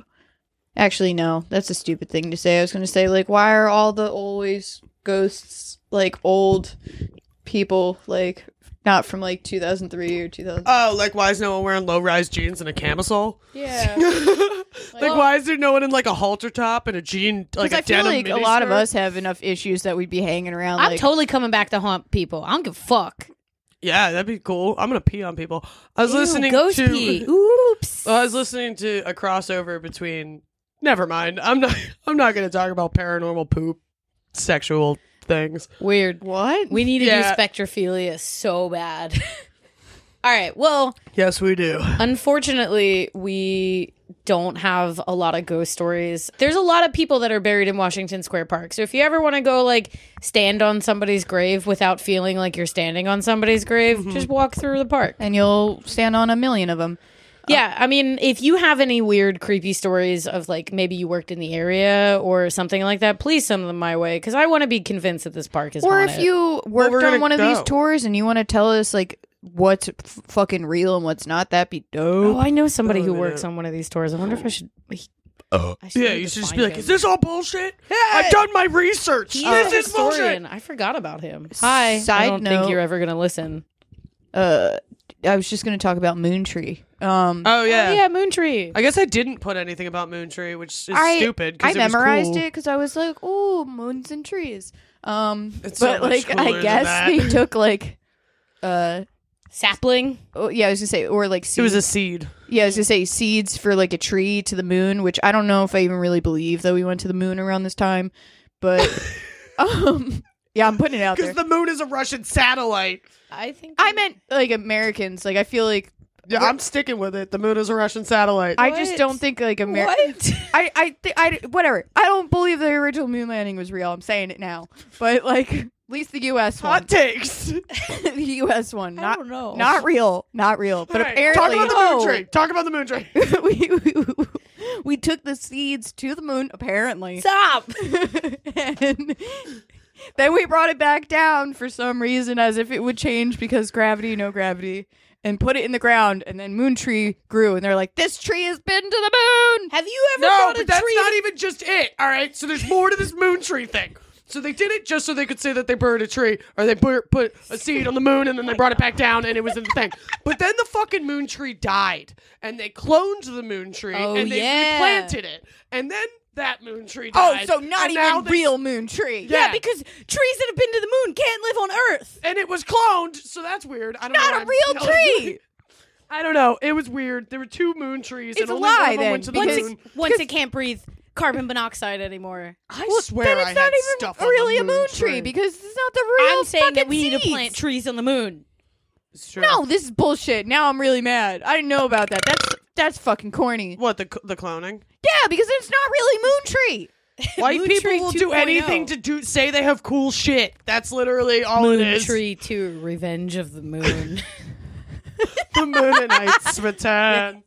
actually, no, that's a stupid thing to say. I was going to say like, why are all the always ghosts like old people like not from like 2003 or 2000? oh, like, why is no one wearing low rise jeans and a camisole? Yeah. like, why is there no one in like a halter top and a jean, like Because a I feel denim like a lot of us have enough issues that we'd be hanging around. I'm like, totally coming back to haunt people. I don't give a fuck. Yeah, that'd be cool. I'm gonna pee on people. I was Ew, listening ghost to. pee. Oops. I was listening to a crossover between. Never mind. I'm not. I'm not gonna talk about paranormal poop, sexual things. Weird. what? We need to Yeah. do spectrophilia so bad. All right. Well, Yes, we do. unfortunately, we don't have a lot of ghost stories. There's a lot of people that are buried in Washington Square Park. So if you ever want to go like stand on somebody's grave without feeling like you're standing on somebody's grave, mm-hmm. just walk through the park. and you'll stand on a million of them. Yeah, I mean, if you have any weird, creepy stories of like maybe you worked in the area or something like that, please send them my way because I want to be convinced that this park is Or haunted. if you worked we're on gonna one of these tours and you want to tell us like what's f- fucking real and what's not, that'd be dope. Oh. I know somebody Oh, who yeah. works on one of these tours. I wonder if I should. Oh. I should Yeah, you should just be like, him. "Is this all bullshit? I've done my research. He's this a is bullshit." I forgot about him. Hi. I Side don't note- think you're ever gonna listen. Uh, I was just gonna talk about Moontree. Um, Oh yeah. Oh, yeah, Moontree. I guess I didn't put anything about Moon Tree, which is I- stupid. I 'cause it was memorized cool. it because I was like, "Oh, moons and trees." Um, It's so but much like, cooler I than guess that. they took like, uh, Sapling. oh, yeah, I was gonna say, or like, seeds. It was a seed. yeah, I was gonna say seeds for like a tree to the moon, which I don't know if I even really believe that we went to the moon around this time, but um, yeah, I'm putting it out there. Because the moon is a Russian satellite. I think I meant like Americans. Like I feel like Yeah, I'm sticking with it. The moon is a Russian satellite. I just What? don't think like America. What? I I think I whatever. I don't believe the original moon landing was real. I'm saying it now, but like at least the U.S. Hot one, takes. the U.S. one, I not don't know. not real, not real. But All right, apparently, oh. talk about the moon oh, tree. Talk about the moon tree. we, we we took the seeds to the moon. Apparently, Stop. and then we brought it back down for some reason, as if it would change because gravity, no gravity, and put it in the ground. And then moon tree grew, and they're like, "This tree has been to the moon." Have you ever No, brought a but that's tree? not even just it. All right, so there's more to this moon tree thing. So they did it just so they could say that they buried a tree, or they put, put a seed on the moon, and then they brought it back down, and it was in the thing. But then the fucking moon tree died, and they cloned the moon tree, Oh, and they yeah. replanted it, and then that moon tree oh, died. Oh, so not and even they- real moon tree. Yeah. yeah, because trees that have been to the moon can't live on Earth. and it was cloned, so that's weird. I don't know. Not why a I'm real telling- tree. I don't know. It was weird. There were two moon trees, It's and a only one lie, of them then, went to the Once moon. it, once it can't breathe carbon monoxide anymore. I Well, swear then I it's not had even stuff really the a moon tree because it's not the real. I'm saying that fucking we need to plant trees on the moon. It's true. No, this is bullshit. Now I'm really mad. I didn't know about that. That's that's fucking corny. What the the cloning? Yeah, because it's not really moon tree. White Moon people Tree will do 2.0. anything to do say they have cool shit. That's literally all Moon it is. Tree 2, Revenge of the Moon. The Moonanites return.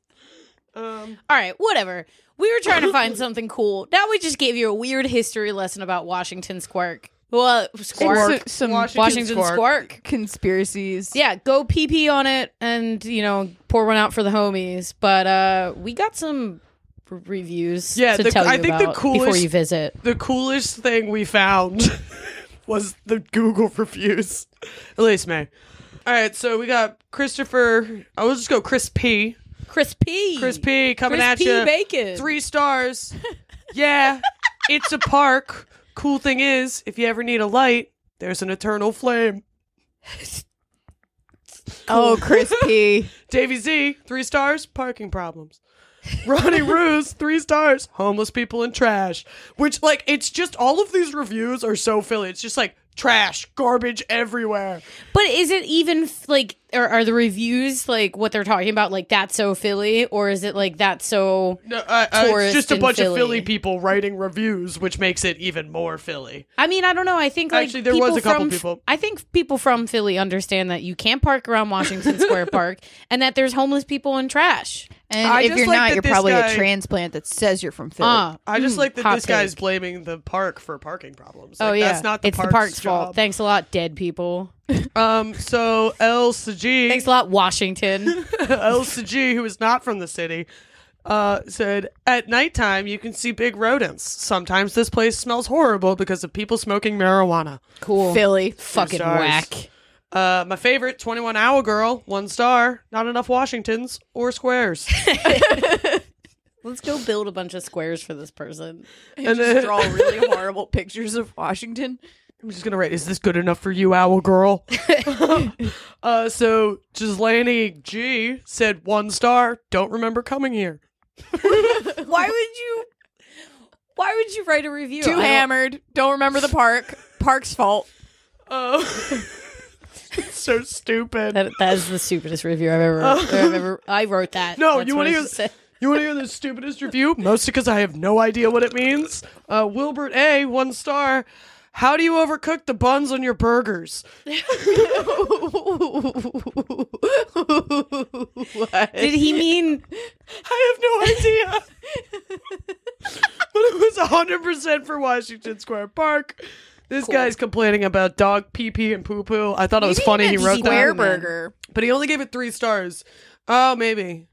Um, All right, whatever. We were trying to find something cool. Now we just gave you a weird history lesson about Washington Squark. Well, Squark. Some, some Washington Washington Squark. Squark. conspiracies. Yeah, go pee pee on it and, you know, pour one out for the homies. But uh we got some reviews Yeah, to the- tell you I think the about before coolest- you visit. the coolest thing we found was the Google reviews. At least me. All right, so we got Christopher. I will just go Chris P. Chris P. Chris P. coming Chris at P. you. Bacon. Three stars. yeah, it's a park. Cool thing is, if you ever need a light, there's an eternal flame. Oh, Chris P. Davy Z, three stars, parking problems. Ronnie Ruse, three stars, homeless people and trash. Which, like, it's just all of these reviews are so Philly. It's just like trash, garbage everywhere. But is it even like, are, are the reviews like what they're talking about, like that's so Philly, or is it like that's so? No, uh, uh, Tourist it's just a in bunch of Philly. Philly people writing reviews, which makes it even more Philly. I mean, I don't know. I think like Actually, there was a couple from, people- I think people from Philly understand that you can't park around Washington Square Park, and that there's homeless people and trash. And I if you're like not, you're probably guy- a transplant that says you're from Philly. Ah, I just mm, like that hot this guy's take. blaming the park for parking problems. Oh yeah, that's not the it's park's the park's job. fault. Thanks a lot, dead people. Um, so El Saji, Thanks a lot, Washington. El Saji, who is not from the city, uh, said at nighttime you can see big rodents. Sometimes this place smells horrible because of people smoking marijuana. cool. Philly. Fucking stars. whack. Uh, my favorite, 21 Hour Girl, one star. Not enough Washingtons or squares. Let's go build a bunch of squares for this person. And And just then- draw really horrible pictures of Washington. I'm just gonna write. Is this good enough for you, Owl Girl? uh, so Gislani G said one star. Don't remember coming here. Why would you? Why would you write a review? I Too don't- hammered. Don't remember the park. Park's fault. Oh, so stupid. That, that is the stupidest review I've ever. I've ever. I wrote that. No, That's you want to hear? said. You want to hear the stupidest review? Mostly because I have no idea what it means. Uh, Wilbert A, one star. How do you overcook the buns on your burgers? what? Did he mean? I have no idea. but it was 100% for Washington Square Park. This guy's complaining about dog pee pee and poo poo. I thought it was Maybe funny he meant wrote Square that. Burger. But he only gave it three stars. Oh, maybe.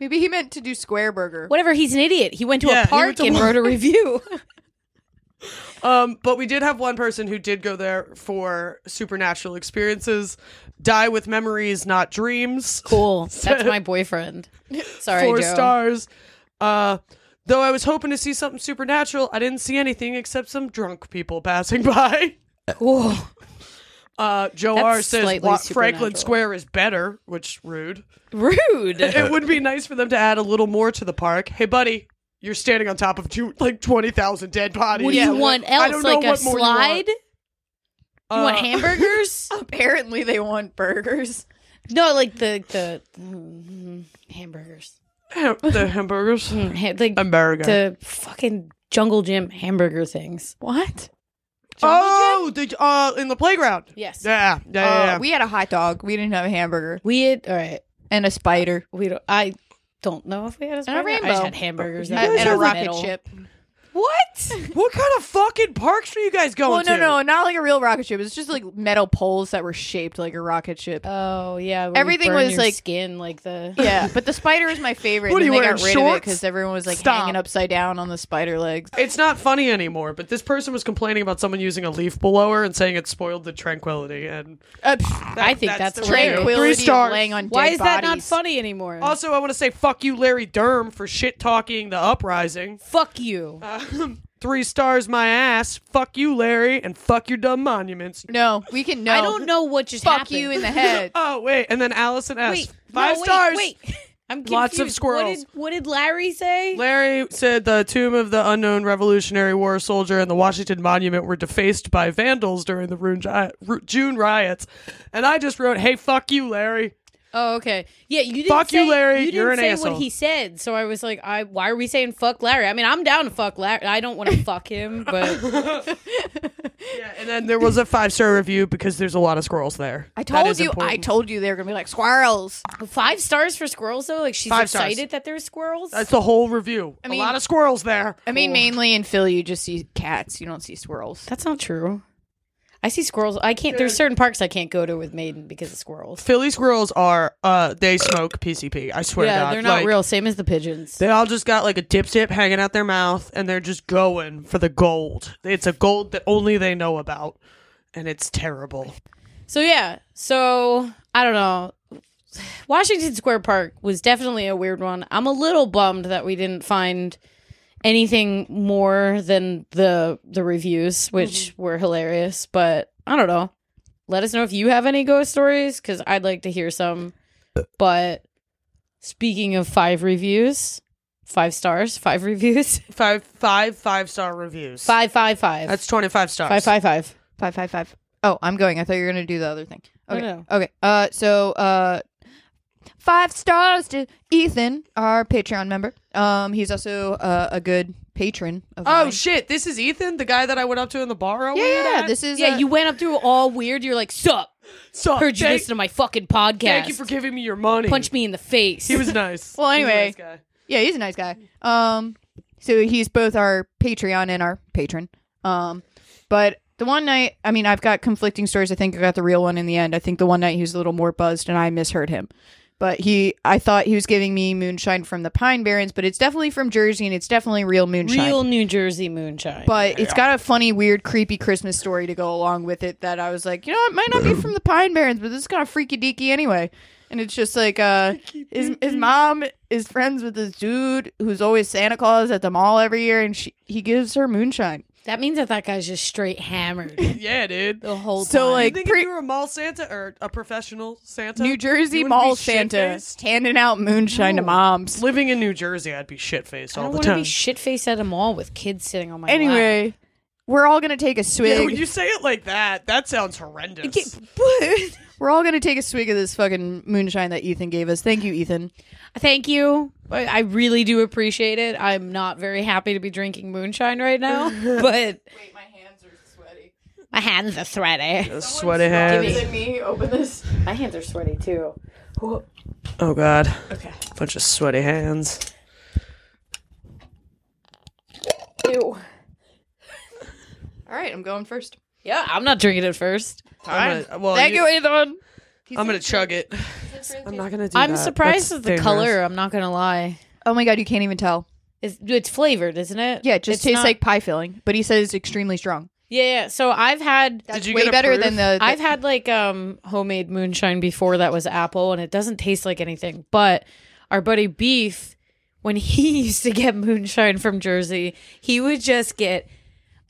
Maybe he meant to do Square Burger. Whatever. He's an idiot. He went to Yeah, a park to and one- wrote a review. Um, but we did have one person who did go there for supernatural experiences. Die with memories, not dreams. cool. That's my boyfriend. Sorry, Four Joe. stars. Uh, though I was hoping to see something supernatural, I didn't see anything except some drunk people passing by. Cool. Uh, Joe That's R says slightly Wa- Franklin supernatural. Square is better, which rude. Rude. it would be nice for them to add a little more to the park. Hey, buddy, you're standing on top of two, like twenty thousand dead bodies. What do you want I else? don't know Like a what more you want. slide? You want Uh, hamburgers? Apparently, they want burgers. No, like the the mm, hamburgers. the hamburgers. Mm, ha- like Hamburger. the fucking jungle gym hamburger things. What? oh, the, uh, in the playground. Yes. Yeah, yeah, yeah. Uh, yeah. we had a hot dog. We didn't have a hamburger We had all right. and a spider We don't. I don't know if we had a, And a spider. I just had hamburgers You and, and a have in the rocket middle. ship. What? what kind of fucking parks are you guys going Well, no, to? no, not like a real rocket ship. It's just like metal poles that were shaped like a rocket ship. Oh yeah. where you Everything burn was, your like- skin like the. yeah, but the spider is my favorite. What are and you then they got wearing, rid of it shorts? because everyone was like Stop. hanging upside down on the spider legs. It's not funny anymore, but this person was complaining about someone using a leaf blower and saying it spoiled the tranquility. And Uh, I think that's the hilarious. review. tranquility Three stars. of laying on Why dead is that not bodies. funny anymore? Also, I want to say fuck you, Larry Durham, for shit talking the uprising. Fuck you. Three stars, my ass. Fuck you, Larry, and fuck your dumb monuments. No, we can no. I don't know what just Fuck happened. you in the head. Oh wait, and then Allison S. Wait, Five no, wait, stars. Wait, I'm confused. Lots of What squirrels. did, what did Larry say? Larry said the tomb of the unknown Revolutionary War soldier and the Washington Monument were defaced by vandals during the June riots. And I just wrote, hey, fuck you, Larry. Oh, okay. Yeah, you didn't Fuck you, say, Larry. You didn't You're an say asshole. what he said, so I was like, I why are we saying fuck Larry? I mean, I'm down to fuck Larry. I don't want to fuck him, but Yeah, and then there was a five star review because there's a lot of squirrels there. I told is you. I told you they were gonna be like squirrels. five stars for squirrels though. Like she's Five stars. excited that there's squirrels. That's the whole review. I mean- a lot of squirrels there. I mean, mainly in Philly, you just see cats. You don't see squirrels. That's not true. I see squirrels. I can't. There's certain parks I can't go to with Maiden because of squirrels. Philly squirrels are, uh, they smoke PCP. I swear to Yeah, God. they're not Like, real. Same as the pigeons. They all just got like a dip tip hanging out their mouth and they're just going for the gold. It's a gold that only they know about. And it's terrible. So yeah, so I don't know. Washington Square Park was definitely a weird one. I'm a little bummed that we didn't find anything more than the the reviews, which were hilarious. But I don't know. Let us know if you have any ghost stories because I'd like to hear some. But speaking of five reviews, five stars, five reviews, Five, five, five star reviews. five, five, five, That's 25 stars. five, five, five. Five, five, five. Oh, I'm going. I thought you were gonna do the other thing. No, Okay. no. Okay. Uh, so uh, five stars to Ethan, our Patreon member. Um, he's also uh, a good patron of Oh, mine. shit. This is Ethan, the guy that I went up to in the bar. yeah, yeah. This is Yeah, uh, you went up through all weird. You're like, sup? so, Heard you thank, listen to my fucking podcast. thank you for giving me your money. Punch me in the face. He was nice. Well, He was a anyway. nice guy. Yeah, he's a nice guy. Um, so he's both our Patreon and our patron. Um, but the one night, I mean, I've got conflicting stories. I think I got the real one in the end. I think the one night he was a little more buzzed, and I misheard him. But he, I thought he was giving me moonshine from the Pine Barrens, but it's definitely from Jersey, and it's definitely real moonshine. real New Jersey moonshine. but it's got a funny, weird, creepy Christmas story to go along with it. That I was like, you know, it might not be from the Pine Barrens, but this is kind of freaky deaky anyway. And it's just like, uh, his his mom is friends with this dude who's always Santa Claus at the mall every year, and she he gives her moonshine. That means that that guy's just straight hammered Yeah, dude. the whole time. So, time. like, you think pre- if you were a mall Santa or a professional Santa? New Jersey you wouldn't mall be Santa shit-faced? handing out moonshine to moms. Living in New Jersey, I'd be shit faced I all don't the want to time. be shit faced at a mall with kids sitting on my lap. Anyway, we're all gonna take a yeah, swig. when you say it like that, that sounds horrendous. we're all gonna take a swig of this fucking moonshine that Ethan gave us. Thank you, Ethan. Thank you. I I really do appreciate it. I'm not very happy to be drinking moonshine right now, but Wait, my hands are sweaty. my hands are sweaty. The sweaty hands. than me. Open this. My hands are sweaty too. Oh god. Okay. Bunch of sweaty hands. Ew. All right, I'm going first. Yeah, I'm not drinking it first. I'm gonna, well, Thank you, Ethan. I'm gonna chug it. I'm not gonna do I'm that. surprised That's at the dangerous. color. I'm not gonna lie. Oh my god, you can't even tell. It's, it's flavored, isn't it? Yeah, it just It's tastes not- like pie filling, but he says it's extremely strong. Yeah, yeah. So I've had That's you way get a better proof? than the, the- I've had like um homemade moonshine before that was apple and it doesn't taste like anything. But our buddy Beef, when he used to get moonshine from Jersey, he would just get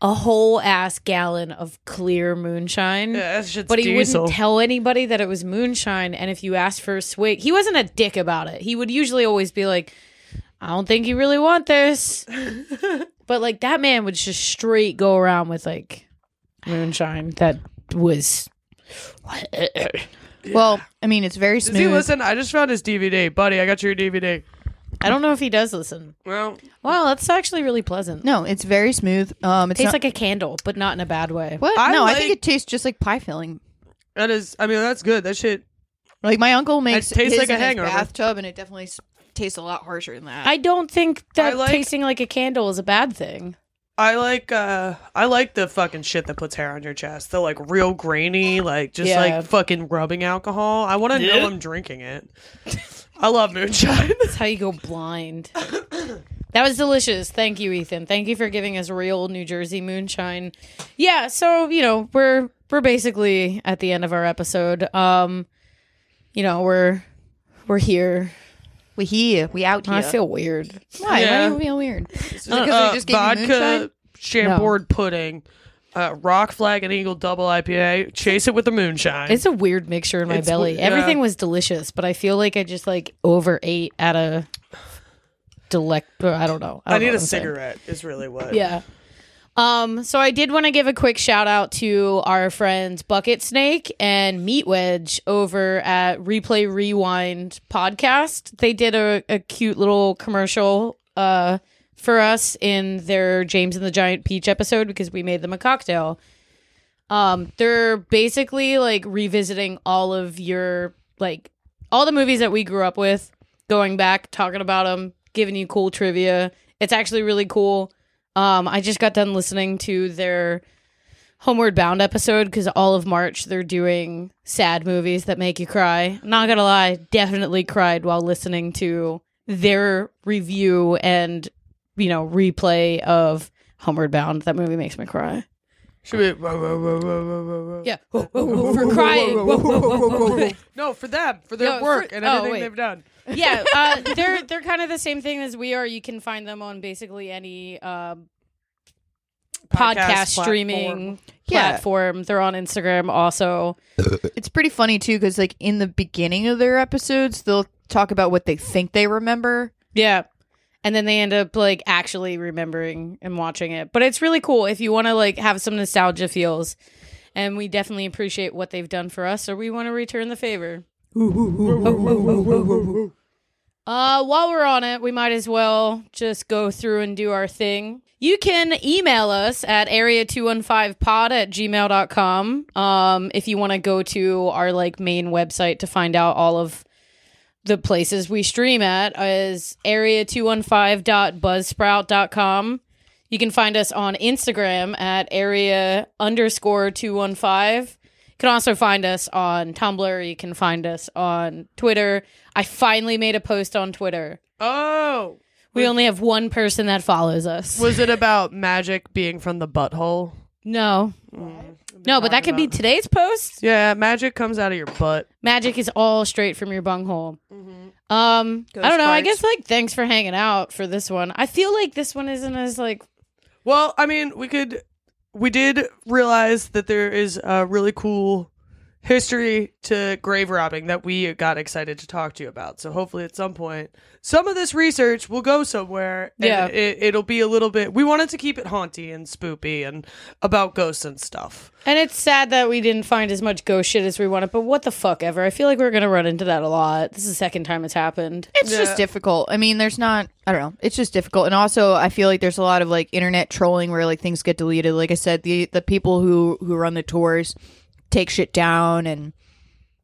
a whole ass gallon of clear moonshine. Yeah, but he diesel. wouldn't tell anybody that it was moonshine. And if you asked for a swig, he wasn't a dick about it. He would usually always be like, I don't think you really want this. but like that man would just straight go around with like moonshine that was Well, I mean, it's very Does smooth. he listen? I just found his DVD, buddy. I got your DVD. I don't know if he does listen. Well, Wow, that's actually really pleasant. No, it's very smooth. Um, it's Tastes not, like a candle, but not in a bad way. what? I no, I like- think it tastes just like pie filling. that is. I mean, that's good. That shit. Like my uncle makes it tastes his like a in his hangover. bathtub, and it definitely s- tastes a lot harsher than that. I don't think that I like- tasting like a candle is a bad thing. I like. uh I like the fucking shit that puts hair on your chest. The like real grainy, like just Yeah. like fucking rubbing alcohol. I want to know I'm drinking it. I love moonshine. That's how you go blind. that was delicious. Thank you, Ethan. Thank you for giving us real New Jersey moonshine. Yeah, so you know we're we're basically at the end of our episode. Um, you know we're we're here. we here, we out here. I feel weird. why? Yeah. Why do you feel weird? Because they just gave you moonshine? vodka, pudding, uh, rock flag and eagle double IPA. Chase it with the moonshine. It's a weird mixture in my It's belly. yeah. Everything was delicious, but I feel like I just like overate at a delect. I don't know. I don't need know a what I'm saying. cigarette. Is really what. Yeah. Um, so I did want to give a quick shout out to our friends Bucket Snake and Meat Wedge over at Replay Rewind podcast. They did a, a cute little commercial uh for us in their James and the Giant Peach episode because we made them a cocktail. Um, they're basically like revisiting all of your like all the movies that we grew up with, going back, talking about them, giving you cool trivia. It's actually really cool. Um, I just got done listening to their Homeward Bound episode because all of March they're doing sad movies that make you cry. Not gonna lie, definitely cried while listening to their review and you know replay of Homeward Bound. That movie makes me cry. Should we? Whoa, whoa, whoa, whoa, whoa, whoa, whoa. Yeah, for crying. No, for them, for their No, for- work and oh, everything wait. they've done. yeah, uh, they're they're kind of the same thing as we are. You can find them on basically any um, podcast, platform. streaming Yeah. platform. They're on Instagram also. It's pretty funny too, because like in the beginning of their episodes, they'll talk about what they think they remember. Yeah. And then they end up like actually remembering and watching it. But it's really cool if you want to like have some nostalgia feels. And we definitely appreciate what they've done for us, or we want to return the favor. Uh, while we're on it, we might as well just go through and do our thing. You can email us at area215pod at gmail.com um, if you want to go to our like main website to find out all of the places we stream at is area215.buzzsprout.com. You can find us on Instagram at area underscore 215. You can also find us on Tumblr. You can find us on Twitter. I finally made a post on Twitter. Oh, We only have one person that follows us. was it about magic being from the butthole? No. Mm. No, but that could be today's post. Yeah, magic comes out of your butt. Magic is all straight from your bunghole. Um, Ghost I don't know. I farts. guess like thanks for hanging out for this one. I feel like this one isn't as like Well, I mean, we could. We did realize that there is a really cool history to grave robbing that we got excited to talk to you about. So hopefully, at some point, some of this research will go somewhere. And Yeah. it, it'll be a little bit. We wanted to keep it haunty and spoopy and about ghosts and stuff. And it's sad that we didn't find as much ghost shit as we wanted, but what the fuck ever. I feel like we're gonna run into that a lot. This is the second time it's happened. It's Yeah. just difficult. I mean, there's not. I don't know. It's just difficult, and also I feel like there's a lot of like internet trolling where like things get deleted. Like I said, the the people who who run the tours take shit down and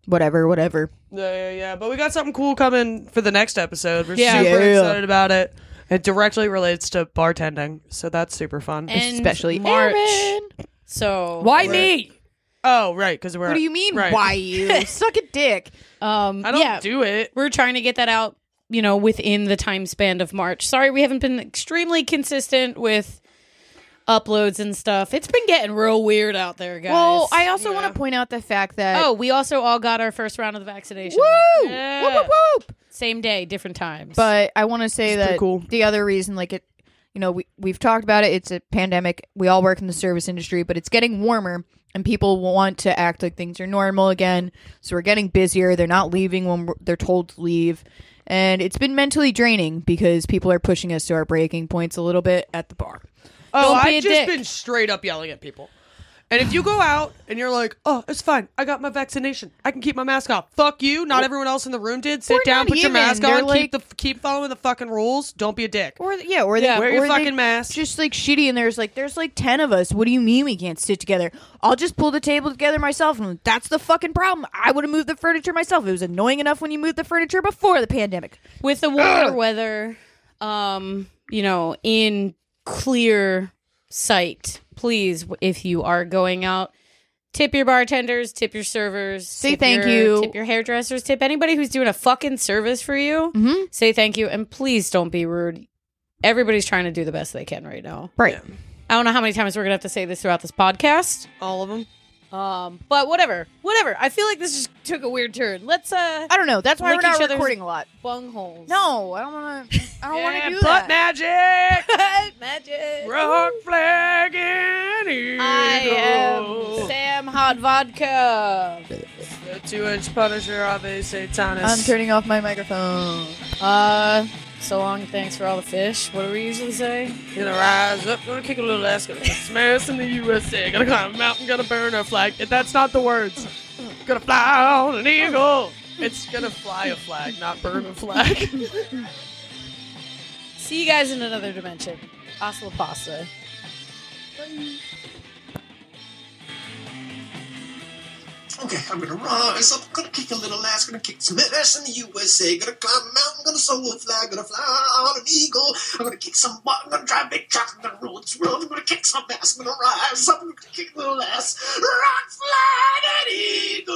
whatever, whatever. Yeah, yeah, yeah. But we got something cool coming for the next episode. We're Yeah. super Yeah. excited about it. It directly relates to bartending, so that's super fun. And Especially March. Aaron. So Why me? Oh, right, because we're. What do you mean? Right. Why you suck a dick? Um I don't yeah, do it. we're trying to get that out, you know, within the time span of March. Sorry we haven't been extremely consistent with uploads and stuff. It's been getting real weird out there, guys. Well, I also Yeah. want to point out the fact that Oh, we also all got our first round of the vaccination. woo, Yeah. whoop, whoop, whoop. Same day, different times. But I want to say It's that cool. the other reason, like it, you know, we we've talked about it. It's a pandemic. We all work in the service industry, but it's getting warmer, and people want to act like things are normal again. So we're getting busier. They're not leaving when they're told to leave, and it's been mentally draining because people are pushing us to our breaking points a little bit at the bar. Oh, Don't be a I've just dick. been straight up yelling at people. And if you go out and you're like, "Oh, it's fine. I got my vaccination. I can keep my mask off." Fuck you. Not everyone else in the room did. Sit Or down, not put your even. mask They're on. keep the keep following the fucking rules. Don't be a dick. Or yeah, or Yeah. they Wear your or they fucking mask. Just like shitty, and there's like there's like ten of us. What do you mean we can't sit together? I'll just pull the table together myself, and that's the fucking problem. I would have moved the furniture myself. It was annoying enough when you moved the furniture before the pandemic. with the warmer weather, um, you know, in clear sight, please, if you are going out, tip your bartenders, tip your servers, Say thank your- you. tip your hairdressers, tip anybody who's doing a fucking service for you. Mm-hmm. Say thank you, and please don't be rude. Everybody's trying to do the best they can right now. Right. I don't know how many times we're gonna have to say this throughout this podcast. All of them. Um, but whatever, whatever. I feel like this just took a weird turn. Let's uh I don't know. That's why we're not each other's- recording a lot. bung holes. No, I don't want to. I don't want to do butt that. magic. magic. Rock flag and eagle. I am Sam Hot Vodka. The two-inch Punisher of a Satanist. I'm turning off my microphone. Uh, so long. Thanks for all the fish. What do we usually say? Gonna rise up, gonna kick a little ass, gonna smash in the USA, gonna climb a mountain, gonna burn a flag. That's not the words. Gonna fly on an eagle. It's gonna fly a flag, not burn a flag. See you guys in another dimension. Hasta la pasta. Okay, I'm gonna rise up, gonna kick a little ass, gonna kick some ass in the USA, gonna climb a mountain, gonna soar a flag, gonna fly on an eagle, I'm gonna kick some butt, I'm gonna drive big truck, I'm gonna rule this world, I'm gonna kick some ass, I'm gonna rise up, I'm gonna kick a little ass, rock, flag, and eagle.